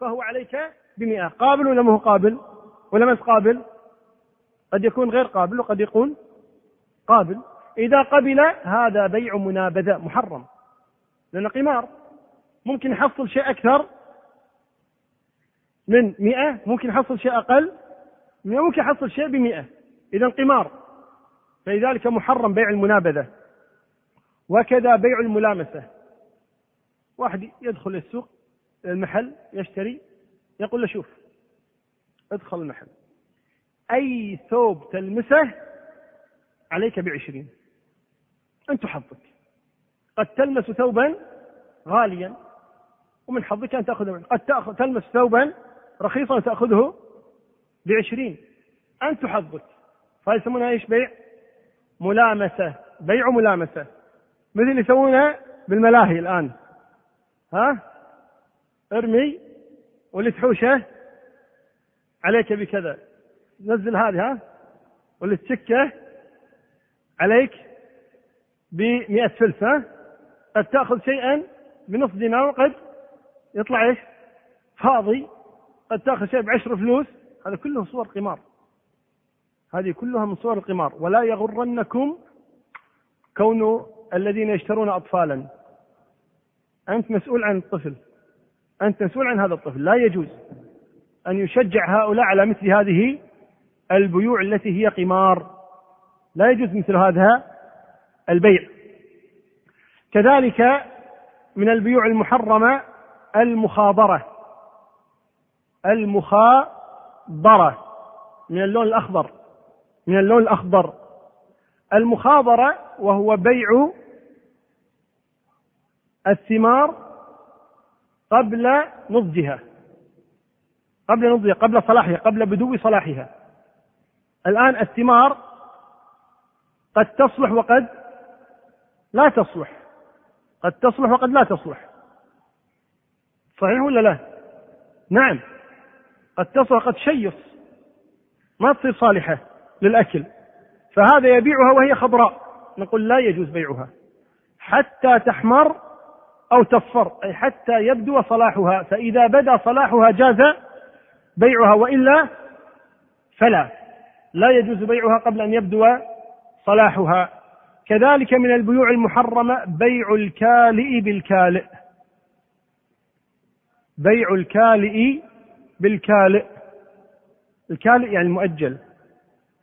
فهو عليك بمئة. قابل ولا ما هو قابل؟ ولا ما قابل؟ قد يكون غير قابل وقد يكون قابل. إذا قبل هذا بيع منابذة محرم. لأن قمار ممكن يحصل شيء أكثر من مئة ممكن يحصل شيء أقل ممكن يحصل شيء بمئة. إذا قمار فلذلك محرم بيع المنابذة. وكذا بيع الملامسة. واحد يدخل السوق المحل يشتري يقول له شوف ادخل المحل. أي ثوب تلمسه عليك بعشرين. أنت حظك. قد تلمس ثوبا غاليا ومن حظك أن تأخذه منه. قد تأخذ تلمس ثوبا رخيصا وتأخذه بعشرين. أنت حظك. فهذا يسمونها إيش؟ بيع؟ ملامسة. بيع ملامسة. مثل يسوونها بالملاهي الآن. ها؟ ارمي واللي تحوشه عليك بكذا. نزل هذه ها؟ واللي تسكه عليك بمئة فلس ها؟ قد تأخذ شيئا بنصف دينار وقد يطلع إيش؟ فاضي. قد تأخذ شيء بعشر فلوس. هذا كله صور قمار. هذه كلها من صور القمار. ولا يغرنكم كون الذين يشترون أطفالا. أنت مسؤول عن الطفل. أنت مسؤول عن هذا الطفل. لا يجوز أن يشجع هؤلاء على مثل هذه البيوع التي هي قمار. لا يجوز مثل هذا البيع. كذلك من البيوع المحرمة المخابرة. المخابرة. من اللون الأخضر. من اللون الأخضر. المخابرة وهو بيع الثمار قبل نضجها. قبل نضجها قبل صلاحها قبل بدو صلاحها. الآن الثمار قد تصلح وقد لا تصلح. قد تصلح وقد لا تصلح. صحيح ولا لا؟ نعم. قد تصلح قد شيص. ما تصير صالحة للأكل. فهذا يبيعها وهي خضراء. نقول لا يجوز بيعها. حتى تحمر أو تصفر أي حتى يبدو صلاحها فإذا بدا صلاحها جاز بيعها وإلا فلا. لا يجوز بيعها قبل أن يبدو صلاحها. كذلك من البيوع المحرمة بيع الكالئ بالكالئ. بيع الكالئ بالكالئ. الكالئ يعني المؤجل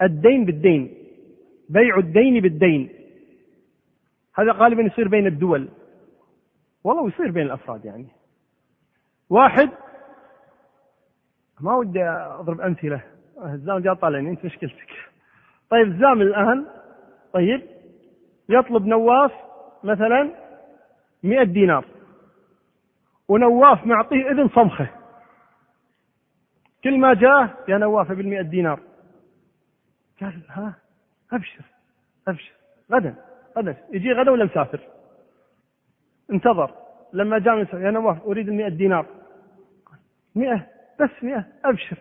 الدين بالدين. بيع الدين بالدين. هذا غالبا يصير بين الدول. والله يصير بين الأفراد يعني. واحد ما ودي أضرب أمثلة. الزام جاء طالعني أنت مشكلتك. طيب الزام الآن طيب يطلب نواف مثلا مئة دينار. ونواف معطيه إذن صمخة. كل ما جاء يا نواف بالمئة دينار. قال ها أبشر أبشر. غدا غدا. يجي غدا ولا مسافر؟ انتظر. لما جاء يا نواف أريد المئة دينار. مئة؟ بس مئة؟ أبشر.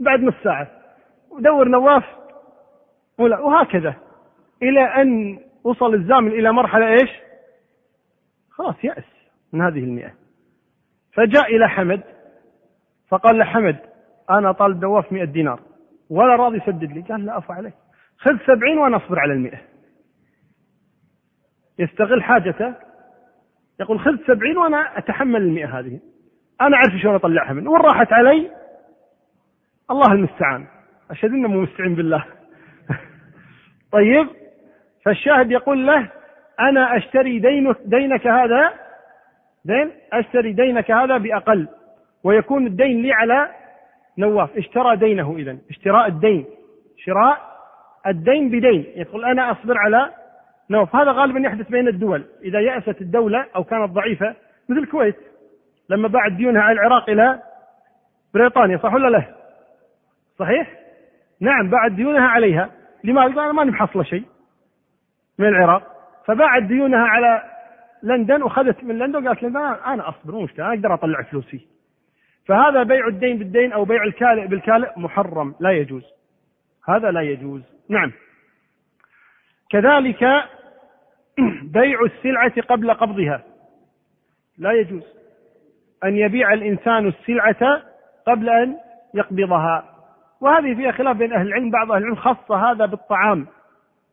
بعد نص ساعة. ودور نواف. ولا وهكذا. إلى أن وصل الزامن إلى مرحلة إيش؟ خلاص يأس من هذه المئة. فجاء إلى حمد. فقال له حمد أنا طالب نواف مئة دينار. ولا راضي يسدد لي. قال لا أفو عليك. خذ سبعين وأنا أصبر على المئة. يستغل حاجته. يقول خذ سبعين وأنا أتحمل المئة هذه. أنا أعرف شلون أطلعها منه. وإن راحت علي؟ الله المستعان. أشهد أنه مستعين بالله. طيب فالشاهد يقول له أنا أشتري دينك, دينك هذا دين؟ أشتري دينك هذا بأقل. ويكون الدين لي على نواف. اشترى دينه إذا اشتراء الدين. شراء الدين بدين. يقول أنا أصبر على نواف هذا غالبا يحدث بين الدول. إذا يأست الدولة أو كانت ضعيفة مثل الكويت لما باعت ديونها على العراق إلى بريطانيا صح ولا لا؟ صحيح؟ نعم باعت ديونها عليها. لماذا؟ أنا ما محصلة شيء من العراق. فباعت ديونها على لندن وخذت من لندن وقالت لنا أنا أصبر مشكلة أنا أقدر أطلع فلوسي. فهذا بيع الدين بالدين أو بيع الكالئ بالكالئ محرم لا يجوز. هذا لا يجوز. نعم. كذلك بيع السلعة قبل قبضها. لا يجوز أن يبيع الإنسان السلعة قبل أن يقبضها. وهذه فيها خلاف بين أهل العلم. بعض أهل العلم خص هذا بالطعام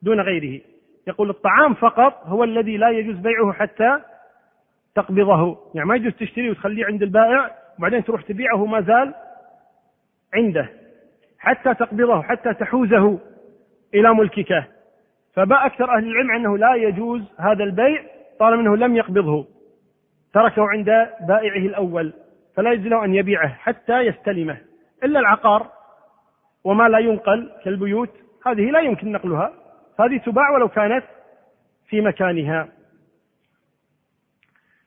دون غيره. يقول الطعام فقط هو الذي لا يجوز بيعه حتى تقبضه. يعني ما يجوز تشتريه وتخليه عند البائع وبعدين تروح تبيعه ما زال عنده حتى تقبضه حتى تحوزه إلى ملكك. فباء أكثر أهل العلم أنه لا يجوز هذا البيع طالما أنه لم يقبضه تركه عند بائعه الأول فلا يجوز له أن يبيعه حتى يستلمه إلا العقار وما لا ينقل كالبيوت هذه لا يمكن نقلها هذه تباع ولو كانت في مكانها.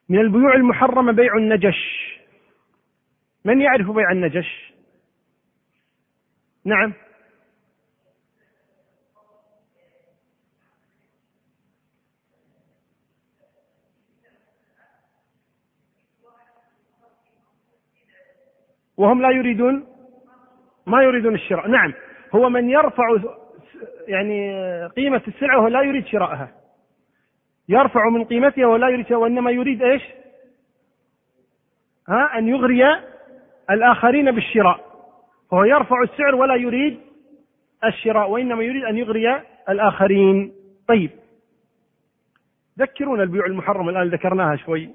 من البيوع المحرمة بيع النجش. من يعرف بيع النجش؟ نعم. وهم لا يريدون ما يريدون الشراء. نعم هو من يرفع يعني قيمة السلعة وهو لا يريد شراءها. يرفع من قيمتها ولا يريد وإنما يريد إيش؟ ها أن يغري الآخرين بالشراء. فهو يرفع السعر ولا يريد الشراء وإنما يريد أن يغري الآخرين. طيب. ذكرونا البيوع المحرمة الآن ذكرناها شوي.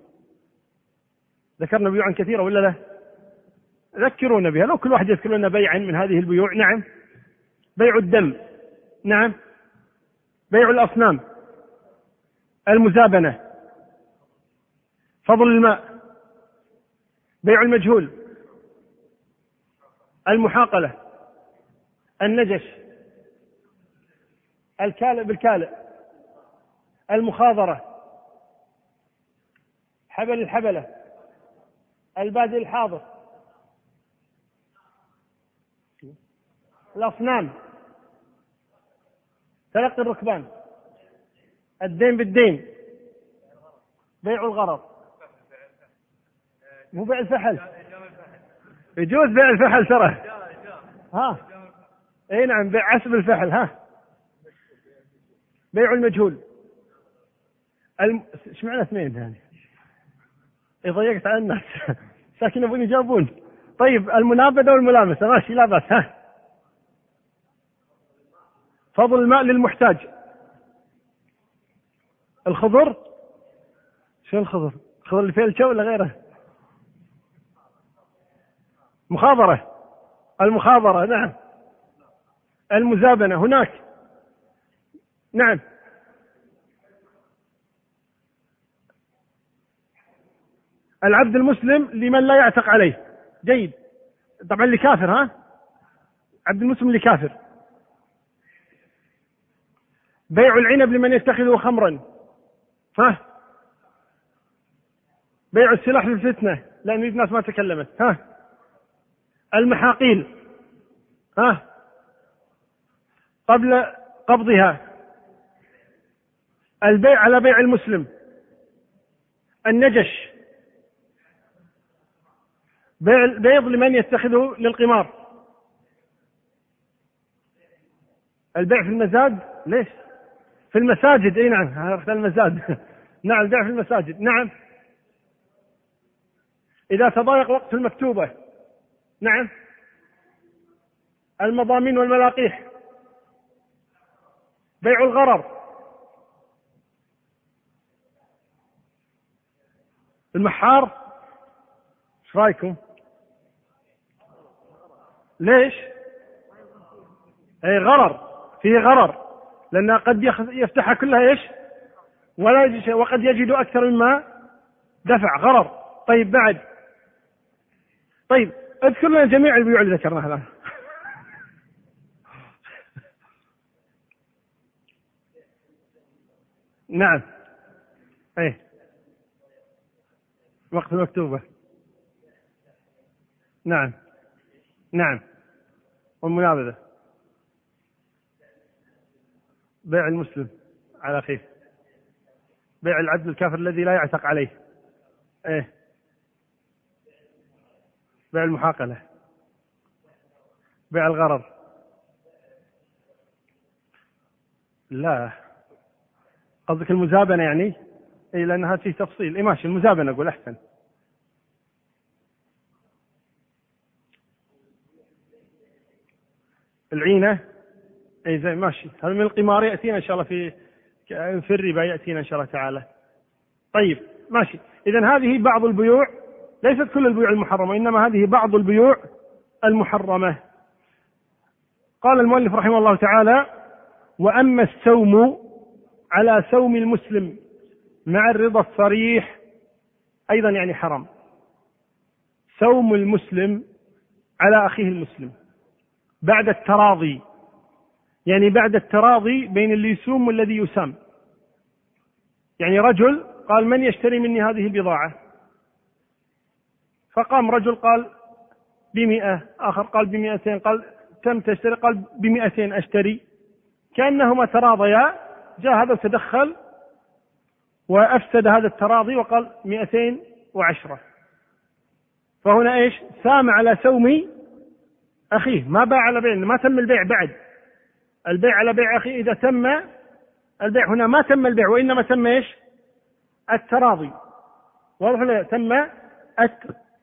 ذكرنا بيوعا كثيرة ولا لا؟ ذكرونا بها. لو كل واحد يذكر لنا بيعا من هذه البيوع نعم. بيع الدم نعم. بيع الأصنام المزابنة فضل الماء بيع المجهول المحاقلة النجش الكالئ بالكالئ المخاضرة حبل الحبلة البادئ الحاضر. الأصنام. تلقي الركبان. الدين بالدين. بيع الغرض. مو بيع الفحل. يجوز بيع الفحل ترى. ها. إي نعم بيع عسب الفحل ها. بيع المجهول. الم... إيش معنى اثنين يعني ضيقت على الناس. ساكن يبون يجاوبون طيب المنابذة والملامسة ماشي لا بأس ها. فضل الماء للمحتاج. الخضر؟ شو الخضر؟ فيه الشو ولا غيره؟ مخاضرة المخاضرة نعم. المزابنة هناك. نعم. العبد المسلم لمن لا يعتق عليه. جيد. طبعا لكافر ها؟ عبد المسلم لكافر. بيع العنب لمن يتخذه خمرا. ها؟ بيع السلاح للفتنة. لأن الناس ما تكلمت. ها؟ المحاقيل. ها؟ قبل قبضها. البيع على بيع المسلم. النجش. بيع البيض لمن يتخذه للقمار. البيع في المزاد؟ ليش؟ في المساجد إي نعم عرفت المزاد. نعم البيع في المساجد. نعم. إذا تضايق وقت المكتوبة. نعم. المضامين والملاقيح. بيع الغرر. المحار. إيش رأيكم؟ ليش؟ أي غرر. فيه غرر. لأنها قد يفتحها كلها إيش؟ ولا يجد شيء. وقد يجد أكثر مما دفع غرر. طيب بعد. طيب اذكر لنا جميع البيوع اللي ذكرناها الآن. نعم. إيه. وقت المكتوبة نعم. نعم. والمنابذة بيع المسلم على أخيه بيع العبد الكافر الذي لا يعتق عليه. إيه. بيع المحاقلة. بيع الغرر. لا. قصدك المزابنة يعني؟ اي لأنها فيه تفصيل. اي ماشي المزابنة أقول أحسن. العينة. أي زين ماشي. هذا من القمار يأتينا إن شاء الله في في الربا يأتينا إن شاء الله تعالى. طيب ماشي. إذا هذه بعض البيوع ليست كل البيوع المحرمة إنما هذه بعض البيوع المحرمة. قال المؤلف رحمه الله تعالى وأما السوم على سوم المسلم مع الرضا الصريح أيضا يعني حرام. سوم المسلم على أخيه المسلم بعد التراضي. يعني بعد التراضي بين اللي يسوم والذي يسام. يعني رجل قال من يشتري مني هذه البضاعة؟ فقام رجل قال بمئة آخر قال بمئتين قال كم تشتري؟ قال بمئتين أشتري. كأنهما تراضيا. جاء هذا وتدخل وأفسد هذا التراضي وقال مئتين وعشرة. فهنا إيش؟ سام على سوم أخيه ما باع على بيع ما تم البيع بعد. البيع على بيع أخيه إذا تم البيع هنا ما تم البيع وإنما تم إيش؟ التراضي. واضح تم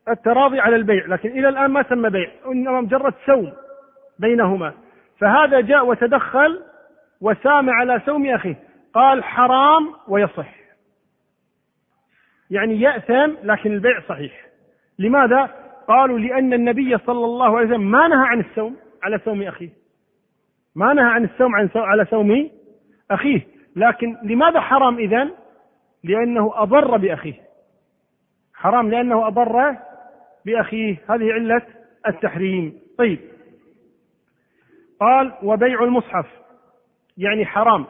التراضي على البيع لكن إلى الآن ما تم بيع إنما مجرد سوم بينهما. فهذا جاء وتدخل وسام على سوم أخيه. قال حرام ويصح. يعني يأثم لكن البيع صحيح. لماذا؟ قالوا لأن النبي صلى الله عليه وسلم ما نهى عن السوم على سوم أخيه. ما نهى عن السوم عن سو على سوم أخيه. لكن لماذا حرام إذن؟ لأنه أضر بأخيه. حرام لأنه أضر بأخيه. هذه علة التحريم. طيب. قال وبيع المصحف. يعني حرام.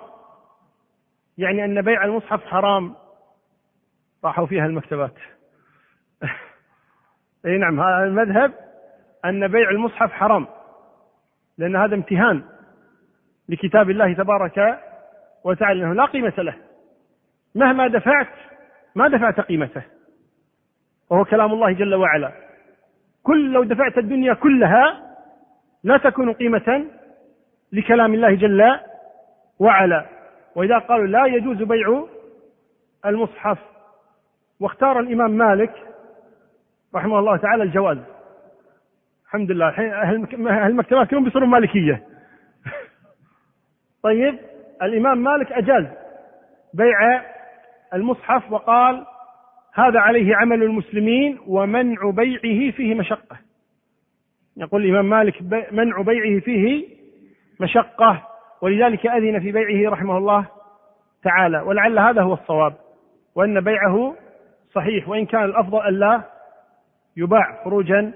يعني أن بيع المصحف حرام. راحوا فيها المكتبات. أي نعم هذا المذهب أن بيع المصحف حرام. لأن هذا امتهان. لكتاب الله تبارك وتعالى انه لا قيمة له. مهما دفعت ما دفعت قيمته. وهو كلام الله جل وعلا. كل لو دفعت الدنيا كلها لا تكون قيمة لكلام الله جل وعلا. وإذا قالوا لا يجوز بيع المصحف واختار الإمام مالك رحمه الله تعالى الجواز. الحمد لله الحين أهل المكتبات كلهم بيصيرون مالكية. طيب الإمام مالك أجاز بيع المصحف وقال هذا عليه عمل المسلمين ومنع بيعه فيه مشقة. يقول الإمام مالك منع بيعه فيه مشقة ولذلك أذن في بيعه رحمه الله تعالى. ولعل هذا هو الصواب وأن بيعه صحيح وإن كان الأفضل ألا يباع خروجا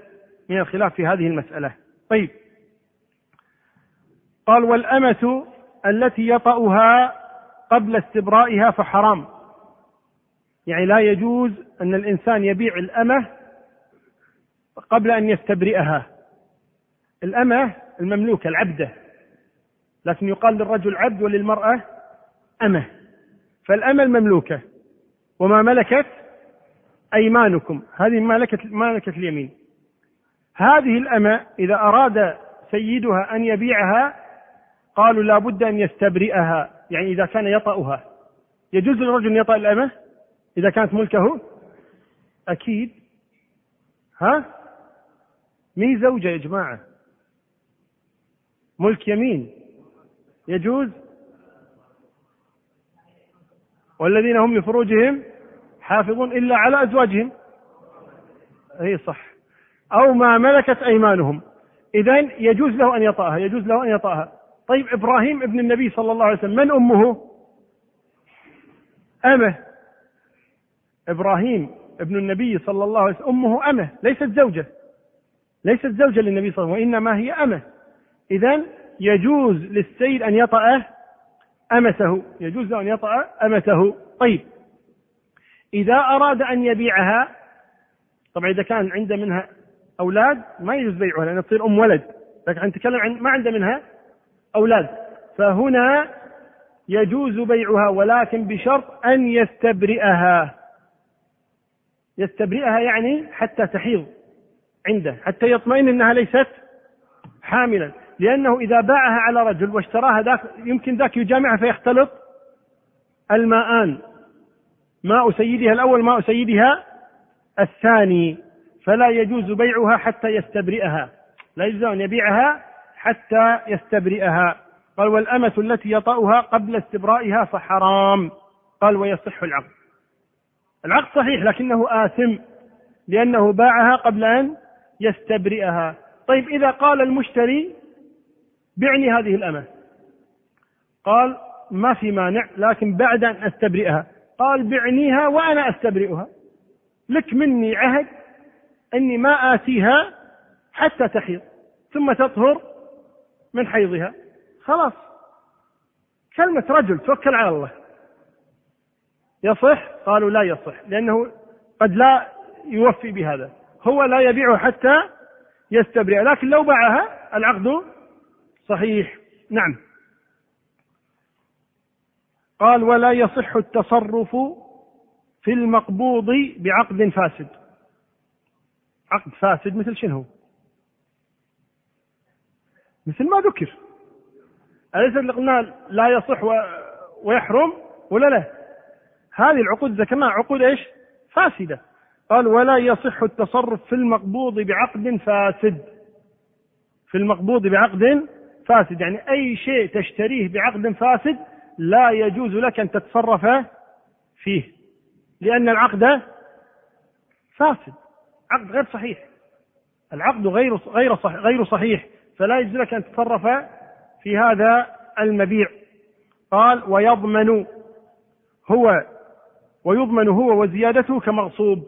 من الخلاف في هذه المسألة. طيب قال والأمة التي يطأها قبل استبرائها فحرام. يعني لا يجوز أن الإنسان يبيع الأمة قبل أن يستبرئها. الأمة المملوكة العبدة. لكن يقال للرجل عبد وللمرأة أمة. فالأمة المملوكة. وما ملكت أيمانكم. هذه ملكة ملكة اليمين. هذه الأمة إذا أراد سيدها أن يبيعها قالوا لا بد أن يستبرئها يعني إذا كان يطأها. يجوز للرجل أن يطأ الأمة؟ إذا كانت ملكه؟ أكيد. ها؟ مي زوجة يا جماعة؟ ملك يمين. يجوز؟ والذين هم لفروجهم حافظون إلا على أزواجهم. أي صح. أو ما ملكت أيمانهم. إذا يجوز له أن يطأها يجوز له أن يطأها. طيب إبراهيم ابن النبي صلى الله عليه وسلم من أمه؟ أمه. إبراهيم ابن النبي صلى الله عليه وسلم أمه أمه ليست زوجة. ليست زوجة للنبي صلى الله عليه وسلم وإنما هي أمة. إذا يجوز للسيد أن يطأ أمته. يجوز له أن يطأ أمته. طيب. إذا أراد أن يبيعها طبعا إذا كان عنده منها أولاد ما يجوز بيعها لأنها تصير أم ولد. لكن نتكلم عن ما عنده منها أولاد. فهنا يجوز بيعها ولكن بشرط أن يستبرئها. يستبرئها يعني حتى تحيض عنده حتى يطمئن أنها ليست حاملا. لأنه إذا باعها على رجل واشتراها ذاك يمكن ذاك يجامعها فيختلط الماءان. ماء سيدها الأول ماء سيدها الثاني. فلا يجوز بيعها حتى يستبرئها. لا يجوز أن يبيعها حتى يستبرئها. قال والأمة التي يطأها قبل استبرائها فحرام. قال ويصح العقد. العقد صحيح لكنه آثم لأنه باعها قبل أن يستبرئها. طيب إذا قال المشتري بعني هذه الأمة. قال ما في مانع لكن بعد أن أستبرئها. قال بعنيها وأنا أستبرئها. لك مني عهد أني ما آتيها حتى تحيض ثم تطهر من حيضها. خلاص. كلمة رجل توكل على الله. يصح؟ قالوا لا يصح لأنه قد لا يوفي بهذا. هو لا يبيعه حتى يستبرئ لكن لو باعها العقد صحيح. نعم. قال ولا يصح التصرف في المقبوض بعقد فاسد. عقد فاسد مثل شنو مثل ما ذكر. أليس اللي قلنا لا يصح ويحرم ولا لا؟ هذه العقود ذكرناها عقود إيش؟ فاسدة. قال ولا يصح التصرف في المقبوض بعقد فاسد. في المقبوض بعقد فاسد. يعني أي شيء تشتريه بعقد فاسد لا يجوز لك أن تتصرف فيه. لأن العقد فاسد. عقد غير صحيح. العقد غير غير غير صحيح. فلا يجوز لك أن تتصرف في هذا المبيع. قال ويضمن هو ويضمن هو وزيادته كمغصوب.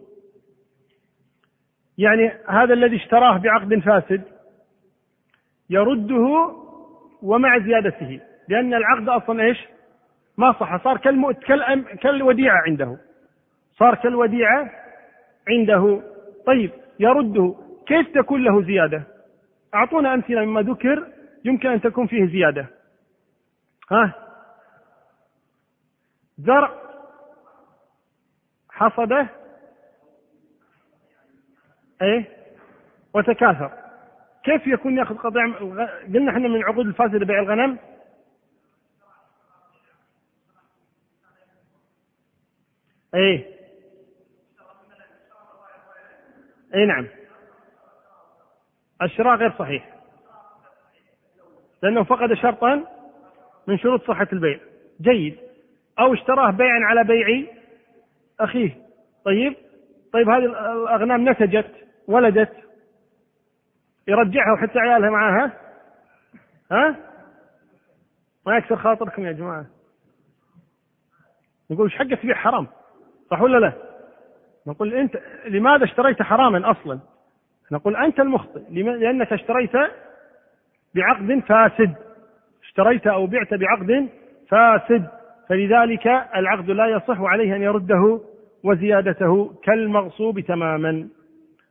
يعني هذا الذي اشتراه بعقد فاسد يرده ومع زيادته لأن العقد أصلا إيش؟ ما صح صار كالوديعة عنده. صار كالوديعة عنده. طيب يرده كيف تكون له زيادة؟ أعطونا أمثلة مما ذكر يمكن أن تكون فيه زيادة. ها؟ زرع حصده إيه؟ وتكاثر. كيف يكون يأخذ قطع قلنا إحنا من العقود الفاسده بيع الغنم؟ إيه؟ اي نعم. الشراء غير صحيح. لأنه فقد شرطا من شروط صحة البيع. جيد. أو اشتراه بيعا على بيع أخيه. طيب؟ طيب هذه الأغنام نتجت ولدت. يرجعها وحتى عيالها معاها. ها؟ ما يكسر خاطركم يا جماعة. نقول إيش حقك تبيع حرام صح ولا لا؟ نقول أنت لماذا اشتريت حراما أصلا؟ نقول أنت المخطئ. لأنك اشتريت بعقد فاسد. اشتريت أو بعت بعقد فاسد. فلذلك العقد لا يصح عليه أن يرده وزيادته كالمغصوب تماما.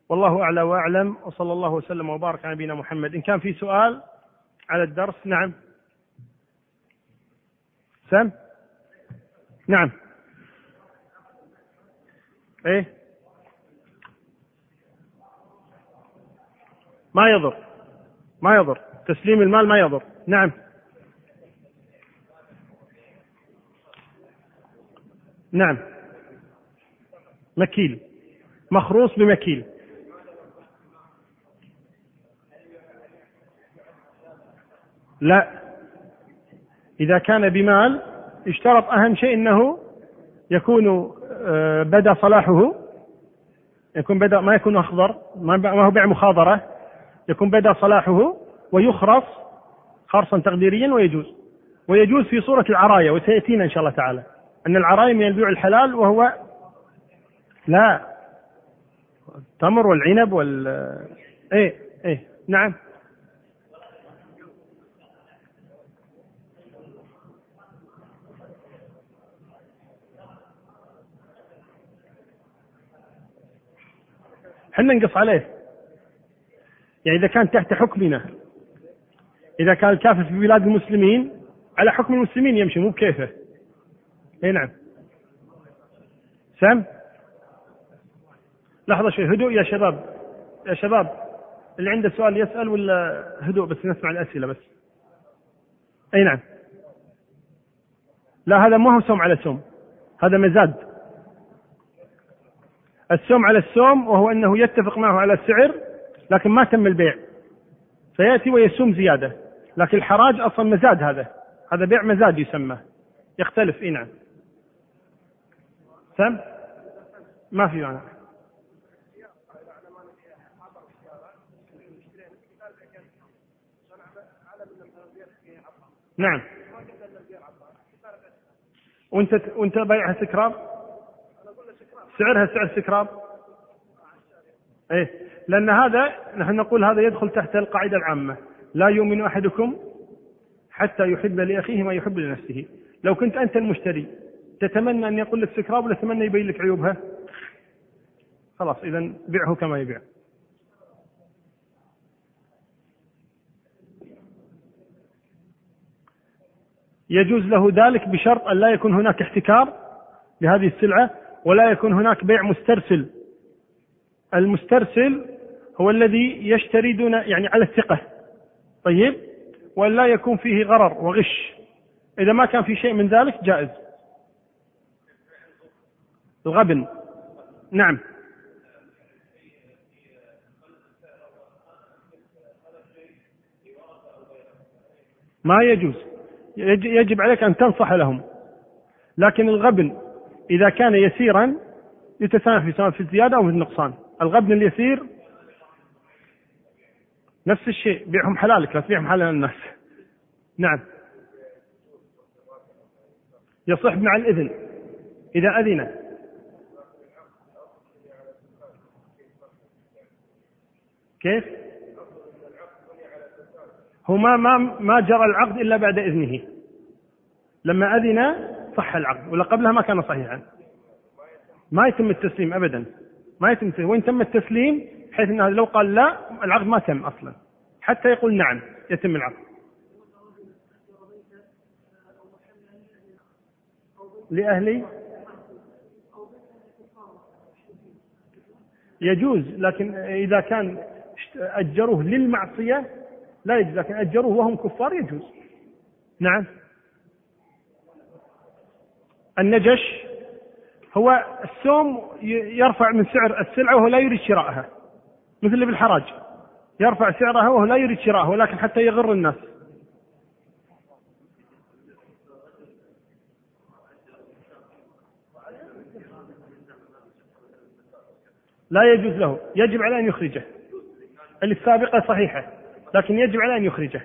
والله أعلى وأعلم. وصلى الله وسلم وبارك على نبينا محمد. إن كان في سؤال على الدرس نعم. سم نعم. إيه؟ ما يضر. ما يضر. تسليم المال ما يضر. نعم. نعم. مكيل. مخروص بمكيل. لا. إذا كان بمال اشترط أهم شيء أنه يكون آه، بدا صلاحه. يكون بدا ما يكون أخضر ما هو بيع مخاضرة. يكون بدا صلاحه ويخرص خرصا تقديريا ويجوز. ويجوز في صورة العراية وسيأتينا إن شاء الله تعالى أن العراية من البيع الحلال وهو لا التمر والعنب وال إيه إيه نعم. حنا نقص عليه. يعني إذا كان تحت حكمنا. إذا كان الكافر في بلاد المسلمين على حكم المسلمين يمشي مو بكيفه. إي نعم. سام؟ لحظة شوي هدوء يا شباب. يا شباب اللي عنده سؤال يسأل ولا هدوء بس نسمع الأسئلة بس؟ أي نعم. لا هذا ما هو سوم على سوم هذا مزاد. السوم على السوم وهو أنه يتفق معه على السعر لكن ما تم البيع. فيأتي ويسوم زيادة. لكن الحراج أصلا مزاد هذا. هذا بيع مزاد يسمى. يختلف إي نعم. سم ما في معنى نعم. وأنت وأنت بايعها سكراب سعرها سعر سكراب إيه. لأن هذا نحن نقول هذا يدخل تحت القاعدة العامة. لا يؤمن أحدكم حتى يحب لأخيه ما يحب لنفسه. لو كنت أنت المشتري تتمنى أن يقول لك سكراب ولا تتمنى يبين لك عيوبها؟ خلاص إذا بيعه كما يبيع. يجوز له ذلك بشرط أن لا يكون هناك احتكار لهذه السلعة ولا يكون هناك بيع مسترسل. المسترسل هو الذي يشتري دون يعني على الثقة. طيب؟ وأن لا يكون فيه غرر وغش. إذا ما كان في شيء من ذلك جائز. الغبن. نعم. ما يجوز. يجب عليك أن تنصح لهم. لكن الغبن إذا كان يسيرا يتسامح في الزيادة أو في النقصان. الغبن اليسير نفس الشيء بيعهم حلالك لا تبيعهم حلال الناس نعم. يصح مع الإذن إذا أذن. كيف؟ هو ما ما ما جرى العقد إلا بعد إذنه. لما أذن صح العقد ولا قبلها ما كان صحيحا. ما يتم التسليم ابدا. ما يتم التسليم. وإن تم التسليم بحيث إنه لو قال لا العقد ما تم أصلا. حتى يقول نعم يتم العقد لأهلي؟ يجوز لكن إذا كان أجروه للمعصية لا يجوز لكن أجروه وهم كفار يجوز. نعم. النجش هو السوم يرفع من سعر السلعة وهو لا يريد شراءها. مثل اللي بالحراج. يرفع سعرها وهو لا يريد شراءها ولكن حتى يغر الناس. لا يجوز له. يجب عليه أن يخرجه. السابقة صحيحة لكن يجب عليه أن يخرجه.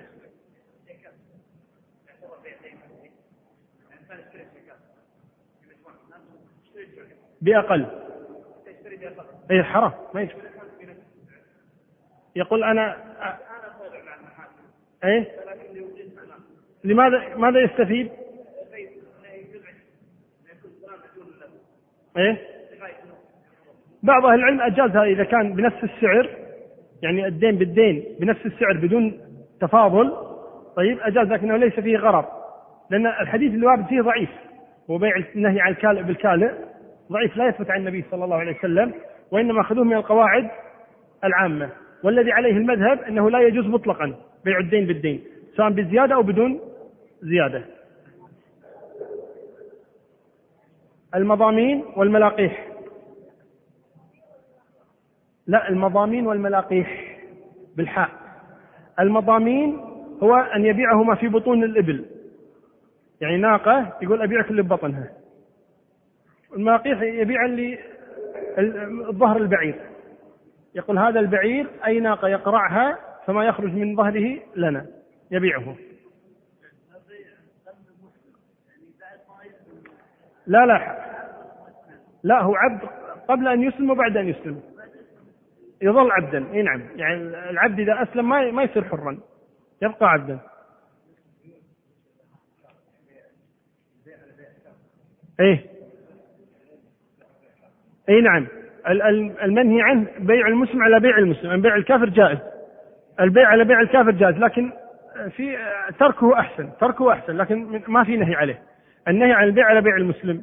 بأقل. أي حرام ما يجب. يقول أنا أي لماذا ماذا يستفيد؟ إيه؟ بعض أهل العلم أجازها إذا كان بنفس السعر يعني الدين بالدين بنفس السعر بدون تفاضل طيب أجاز لكنه ليس فيه غرر لأن الحديث اللي وارد فيه ضعيف وبيع النهي عن الكالئ بالكالئ ضعيف لا يثبت عن النبي صلى الله عليه وسلم وإنما أخذوه من القواعد العامة. والذي عليه المذهب أنه لا يجوز مطلقا بيع الدين بالدين سواء بزيادة أو بدون زيادة. المضامين والملاقيح. لا المضامين والملاقيح بالحاء. المضامين هو أن يبيعه ما في بطون الإبل. يعني ناقة يقول أبيعك اللي ببطنها. الملاقيح يبيع اللي الظهر البعير. يقول هذا البعير أي ناقة يقرعها فما يخرج من ظهره لنا يبيعه. لا لا لا هو عبد قبل أن يسلم وبعد أن يسلم. يظل عبدا إي نعم. يعني العبد إذا أسلم ما ما يصير حرا يبقى عبدا. إيه. إي نعم. المنهي عنه بيع المسلم على بيع المسلم بيع الكافر جائز. البيع على بيع الكافر جائز لكن في تركه أحسن تركه أحسن لكن ما في نهي عليه. النهي عن البيع على بيع المسلم.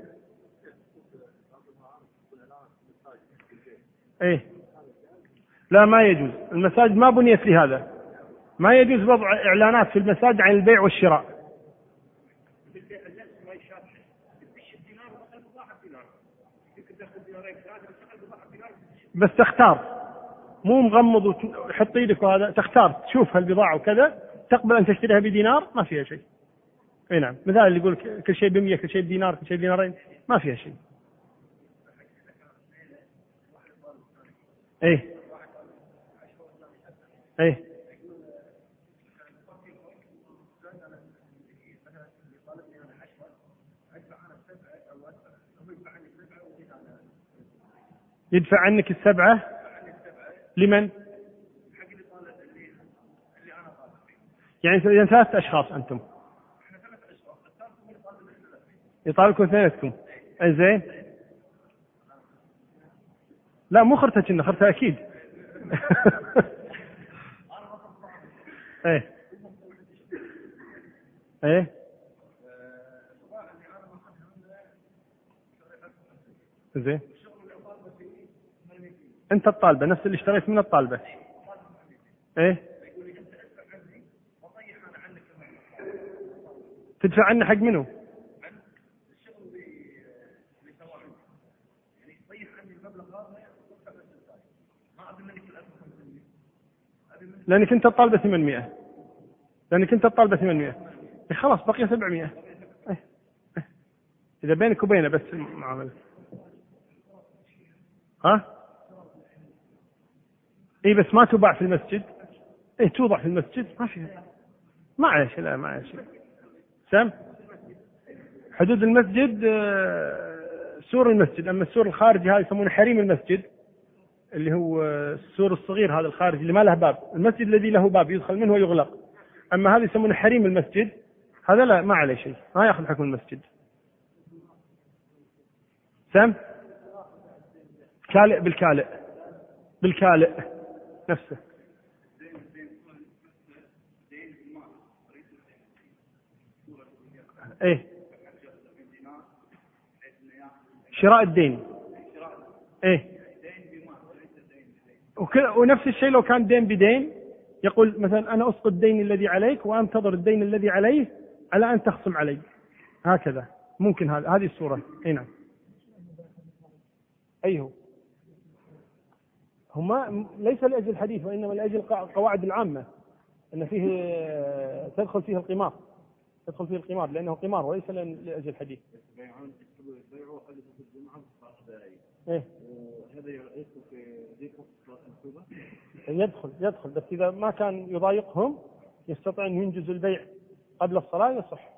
إيه. لا ما يجوز. المساجد ما بنيت لهذا. ما يجوز وضع إعلانات في المساجد عن البيع والشراء. بس تختار. مو مغمض وتحط إيدك وهذا تختار. تشوف هالبضاعة وكذا تقبل أن تشتريها بدينار ما فيها شيء. أي نعم. مثال اللي يقول كل شيء ب كل شيء بدينار كل شيء بدينارين ما فيها شيء. إيه إيه يدفع عنك السبعة؟ لمن؟ يعني إذا ثلاثة أشخاص أنتم. يطالبكم اثنيناتكم. زين لا مو خرتة كنا خرتة أكيد. إيه. إيه. زين انت الطالبة نفس اللي اشتريت من الطالبة. إيه؟ تدفع عنه حق منه لأنك أنت الطالبة 800 لأنك أنت الطالبة 800 إيه خلاص بقي 700 إيه. إيه. إذا بينك وبينه بس المعاملة. ها؟ اي بس ما تباع في المسجد؟ اي توضع في المسجد؟ ما في. ما عليه شيء لا ما عليه شيء. سم حدود المسجد آه، سور المسجد. أما السور الخارجي هذا يسمونه حريم المسجد اللي هو السور الصغير هذا الخارجي اللي ما له باب. المسجد الذي له باب يدخل منه ويغلق. أما هذا يسمونه حريم المسجد. هذا لا ما عليه شيء. ما يأخذ حكم المسجد. سم كالئ بالكالئ. بالكالئ. نفسه إيه؟ شراء الدين. إيه؟ ونفس الشيء لو كان دين بدين يقول مثلا أنا أسقط الدين الذي عليك وأنتظر الدين الذي عليه على أن تخصم علي. هكذا. ممكن هذا هذه الصورة. اي نعم. أي هو؟ هما ليس لأجل الحديث وإنما لأجل القواعد العامة إن فيه تدخل فيه القمار تدخل فيه القمار لأنه قمار وليس لأجل الحديث. إيه هذا يدخل في يدخل يدخل بس إذا ما كان يضايقهم يستطيع أن ينجز البيع قبل الصلاة يصح.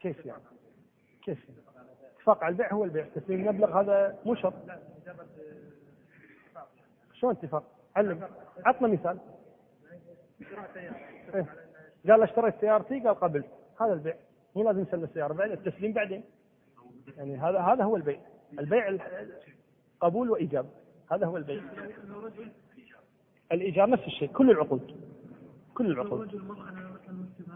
كيف يعني؟ كيف يعني؟ اتفاق على البيع هو البيع. تسليم المبلغ هذا مو شرط. شلون اتفاق؟ علم. عطنا مثال. إيه؟ قال اشتريت سيارتي قال قبل. هذا البيع. مو لازم يسلم السيارة. بعد التسليم بعدين. يعني هذا هذا هو البيع. البيع قبول وإيجاب. هذا هو البيع. الايجار نفس الشيء. كل العقود. كل العقود.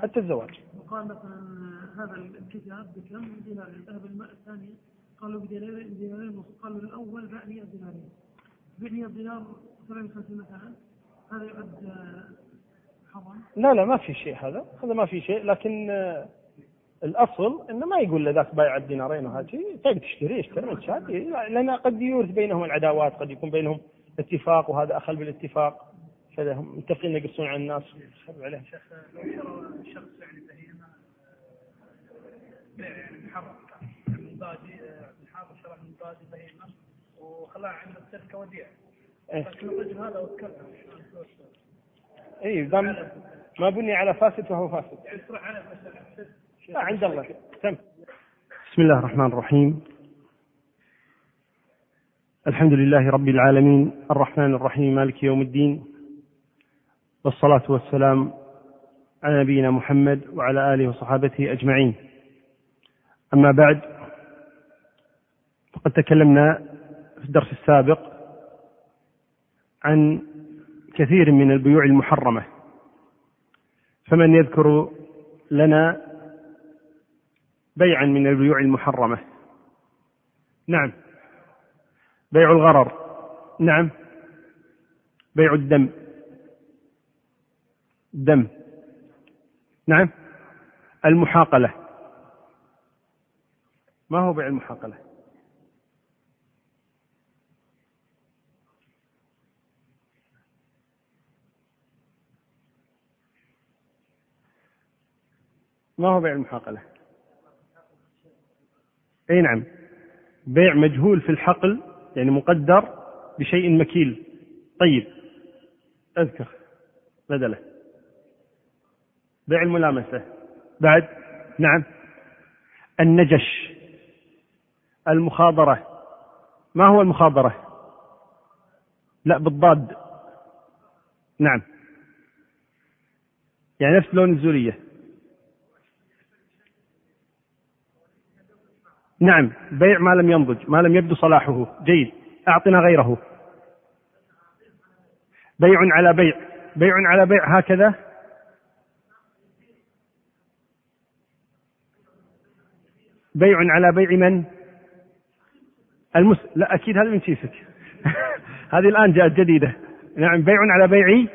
حتى الزواج. وقال مثلا هذا الكتاب بكم دينارين ذهب الماء الثانية قالوا بدينارين دينارين ونصف قالوا الأول باع 100 دينارين 100 دينار 57 مثلا. هذا يعد حرام؟ لا لا ما في شيء هذا. هذا ما في شيء. لكن آه، الأصل إنه ما يقول لذاك بايع الدينارين وهذا شيء طيب تشتري اشتري من شادي لأن قد يورث بينهم العداوات قد يكون بينهم اتفاق وهذا أخل بالاتفاق. كذا هم متفقين يقصون على الناس. عليه شيخ لو شرى شخص يعني بهيمه يعني محرم شرح وخلاها عند السلك وديع. إيه. لكن الرجل هذا وكلها اي ما بني على فاسد فهو فاسد. يعني على لا عند الله. تم. بسم الله الرحمن الرحيم. الحمد لله رب العالمين الرحمن الرحيم مالك يوم الدين. والصلاة والسلام على نبينا محمد وعلى آله وصحابته أجمعين. أما بعد فقد تكلمنا في الدرس السابق عن كثير من البيوع المحرمة. فمن يذكر لنا بيعا من البيوع المحرمة. نعم. بيع الغرر. نعم. بيع الدم. دم. نعم. المحاقلة. ما هو بيع المحاقلة ما هو بيع المحاقلة أي نعم. بيع مجهول في الحقل يعني مقدر بشيء مكيل. طيب أذكر بدله. بيع الملامسة. بعد؟ نعم. النجش. المخاضرة ما هو المخاضرة لا بالضاد. نعم. يعني نفس لون الزورية نعم بيع ما لم ينضج ما لم يبدو صلاحه. جيد. أعطنا غيره. بيع على بيع. بيع على بيع. هكذا. بيع على بيع من؟ المس... لا أكيد هذا من كيسك هذه الآن جاءت جديدة. نعم بيع على بيع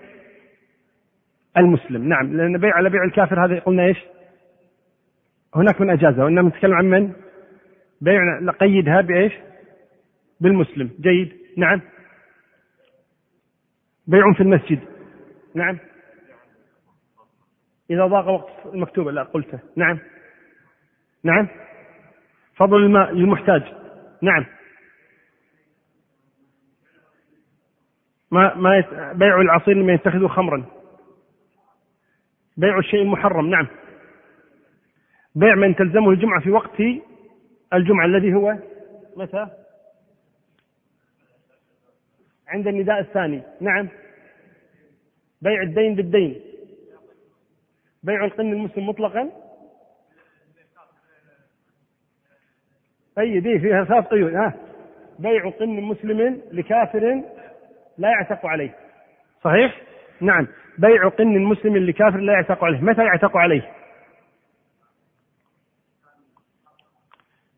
المسلم. نعم لأن بيع على بيع الكافر هذا قلنا إيش؟ هناك من أجازة. وإنما نتكلم عن من؟ بيع قيدها بإيش؟ بالمسلم. جيد. نعم. بيع في المسجد. نعم. إذا ضاق وقت المكتوبة لا قلته. نعم. نعم. فضل الماء للمحتاج. نعم. ما ما يت... بيع العصير لمن يتخذه خمرا. بيع الشيء المحرم نعم. بيع من تلزمه الجمعة في وقت الجمعة الذي هو متى؟ عند النداء الثاني نعم. بيع الدين بالدين. بيع القن المسلم مطلقا. طيب إيه فيها ثلاث قيود ها. بيع قن مسلم لكافر لا يعتق عليه. صحيح؟ نعم. بيع قن مسلم لكافر لا يعتق عليه. متى يعتق عليه؟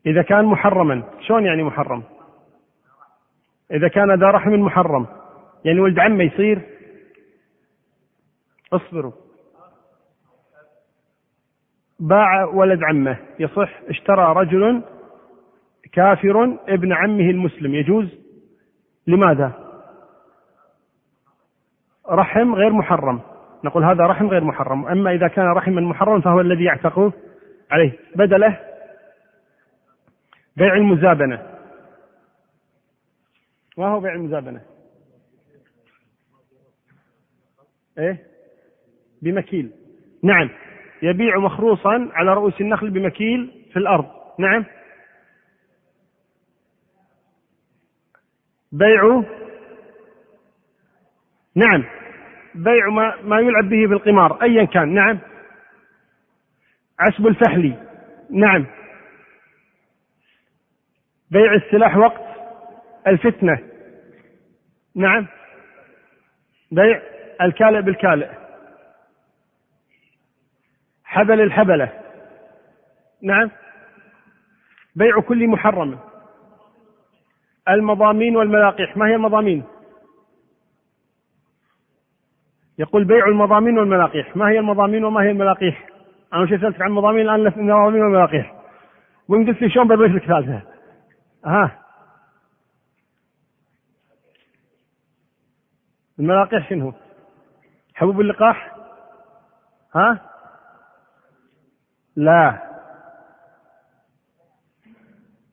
إذا كان محرما. شلون يعني محرم؟ إذا كان ذا رحم محرم. يعني ولد عمه يصير؟ اصبروا. باع ولد عمه. يصح اشترى رجل كافر ابن عمه المسلم. يجوز؟ لماذا؟ رحم غير محرم. نقول هذا رحم غير محرم. أما إذا كان رحما محرما فهو الذي يعتق عليه. بدله بيع المزابنة. ما هو بيع المزابنة؟ إيه؟ بمكيل. نعم. يبيع مخروصا على رؤوس النخل بمكيل في الأرض. نعم. بيع نعم. بيع ما, ما يلعب به في القمار أيا كان. نعم. عسب الفحل. نعم. بيع السلاح وقت الفتنة. نعم. بيع الكالئ بالكالئ حبل الحبلة. نعم. بيع كل محرم. المضامين والملاقيح. ما هي المضامين؟ يقول بيع المضامين والملاقيح. ما هي المضامين وما هي الملاقيح؟ أنا مش سألتك عن المضامين الآن المضامين والملاقيح. وين قلت لي شلون بضيف لك ثالثة؟ ها الملاقيح شنو؟ حبوب اللقاح؟ ها؟ لا.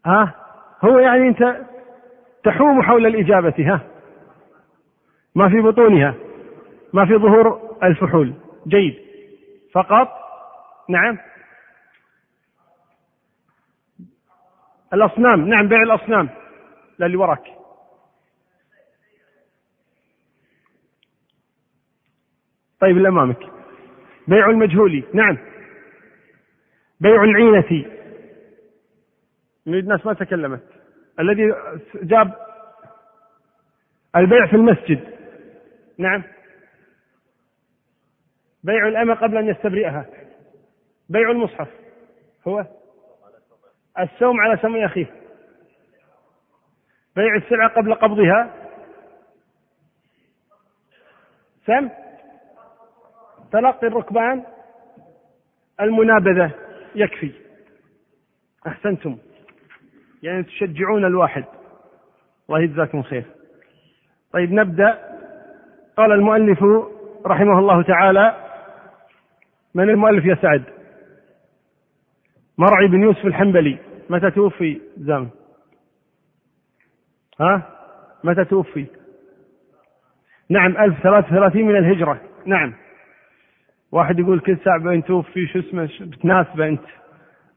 ها؟ هو يعني أنت تحوم حول الإجابة ها؟ ما في بطونها. ما في ظهور الفحول. جيد. فقط؟ نعم. الأصنام. نعم بيع الأصنام. للي وراك. طيب اللي أمامك. بيع المجهول. نعم. بيع العينة. الناس ما تكلمت. الذي جاب البيع في المسجد. نعم. بيع الأمة قبل أن يستبرئها. بيع المصحف. هو السوم على سمع أخيه. بيع السلعة قبل قبضها. سم؟ تلقي الركبان المنابذة. يكفي. أحسنتم. يعني تشجعون الواحد. الله يجزاكم خير. طيب نبدأ. قال المؤلف رحمه الله تعالى من المؤلف يا سعد؟ مرعي بن يوسف الحنبلي. متى توفي زام؟ ها؟ متى توفي؟ نعم 1033 من الهجرة. نعم. واحد يقول كل ساعة بين توفي شو اسمه؟ بتناسبه أنت؟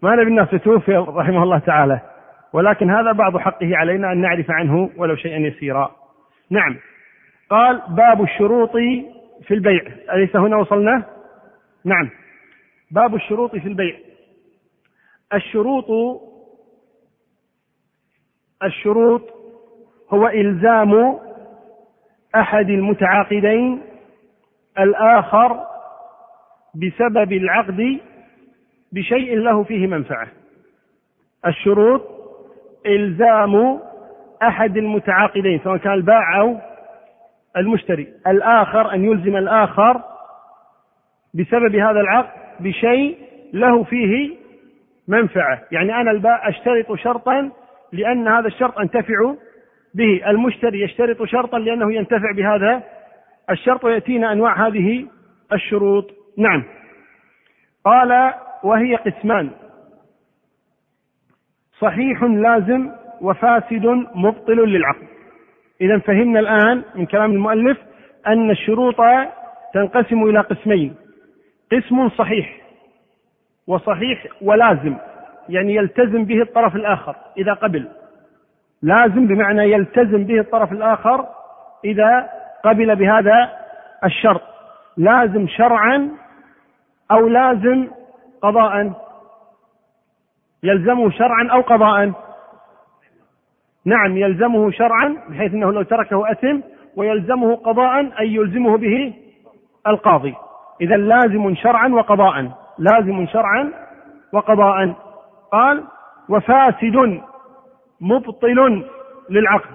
ما نبي الناس توفي رحمه الله تعالى. ولكن هذا بعض حقه علينا أن نعرف عنه ولو شيئا يسيرا. نعم. قال باب الشروط في البيع. أليس هنا وصلنا؟ نعم. باب الشروط في البيع. الشروط الشروط هو إلزام أحد المتعاقدين الآخر بسبب العقد بشيء له فيه منفعة. الشروط إلزام أحد المتعاقدين سواء كان البائع أو المشتري. الآخر أن يلزم الآخر بسبب هذا العقد بشيء له فيه منفعة. يعني أنا البائع أشترط شرطا لأن هذا الشرط أنتفع به. المشتري يشترط شرطا لأنه ينتفع بهذا الشرط ويأتينا أنواع هذه الشروط. نعم. قال وهي قسمان. صحيح لازم وفاسد مبطل للعقد. إذا فهمنا الآن من كلام المؤلف أن الشروط تنقسم إلى قسمين. قسم صحيح وصحيح ولازم يعني يلتزم به الطرف الآخر إذا قبل. لازم بمعنى يلتزم به الطرف الآخر إذا قبل بهذا الشرط. لازم شرعا أو لازم قضاء. يلزمه شرعا أو قضاء. نعم يلزمه شرعا بحيث أنه لو تركه أثم ويلزمه قضاء أي يلزمه به القاضي. إذا لازم شرعا وقضاء. لازم شرعا وقضاء. قال وفاسد مبطل للعقد.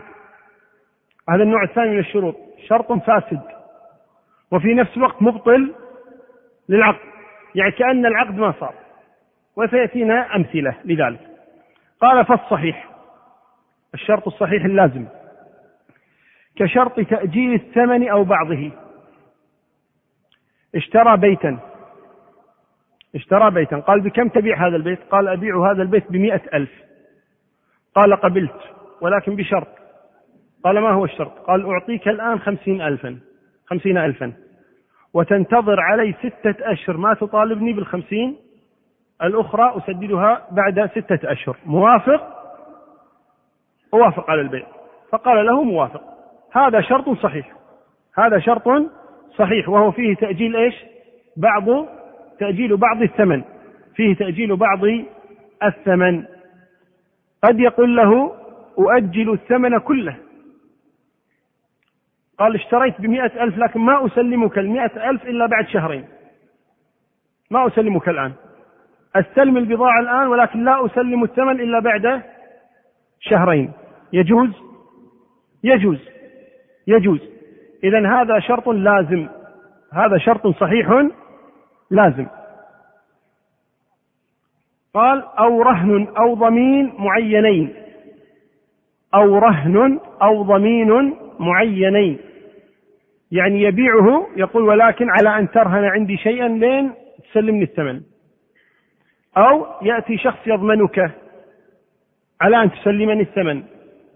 هذا النوع الثاني من الشروط. شرط فاسد. وفي نفس الوقت مبطل للعقد. يعني كأن العقد ما صار. وسيأتينا أمثلة لذلك. قال فالصحيح. الشرط الصحيح اللازم. كشرط تأجيل الثمن أو بعضه. اشترى بيتا. اشترى بيتا. قال بكم تبيع هذا البيت؟ قال أبيع هذا البيت بمئة ألف. قال قبلت ولكن بشرط. قال ما هو الشرط؟ قال أعطيك الآن خمسين ألفا. خمسين ألفا. وتنتظر علي ستة أشهر ما تطالبني بالخمسين؟ الأخرى أسددها بعد ستة أشهر. موافق؟ أوافق على البيع. فقال له موافق. هذا شرط صحيح. هذا شرط صحيح وهو فيه تأجيل إيش؟ بعض تأجيل بعض الثمن. فيه تأجيل بعض الثمن. قد يقول له أؤجل الثمن كله. قال اشتريت بمئة ألف لكن ما أسلمك المئة ألف إلا بعد شهرين. ما أسلمك الآن. أستلم البضاعة الآن ولكن لا أسلم الثمن إلا بعد شهرين. يجوز؟ يجوز. يجوز. إذا هذا شرط لازم. هذا شرط صحيح لازم. قال أو رهن أو ضمين معينين. أو رهن أو ضمين معينين. يعني يبيعه يقول ولكن على أن ترهن عندي شيئا لين تسلمني الثمن. أو يأتي شخص يضمنك على أن تسلمني الثمن.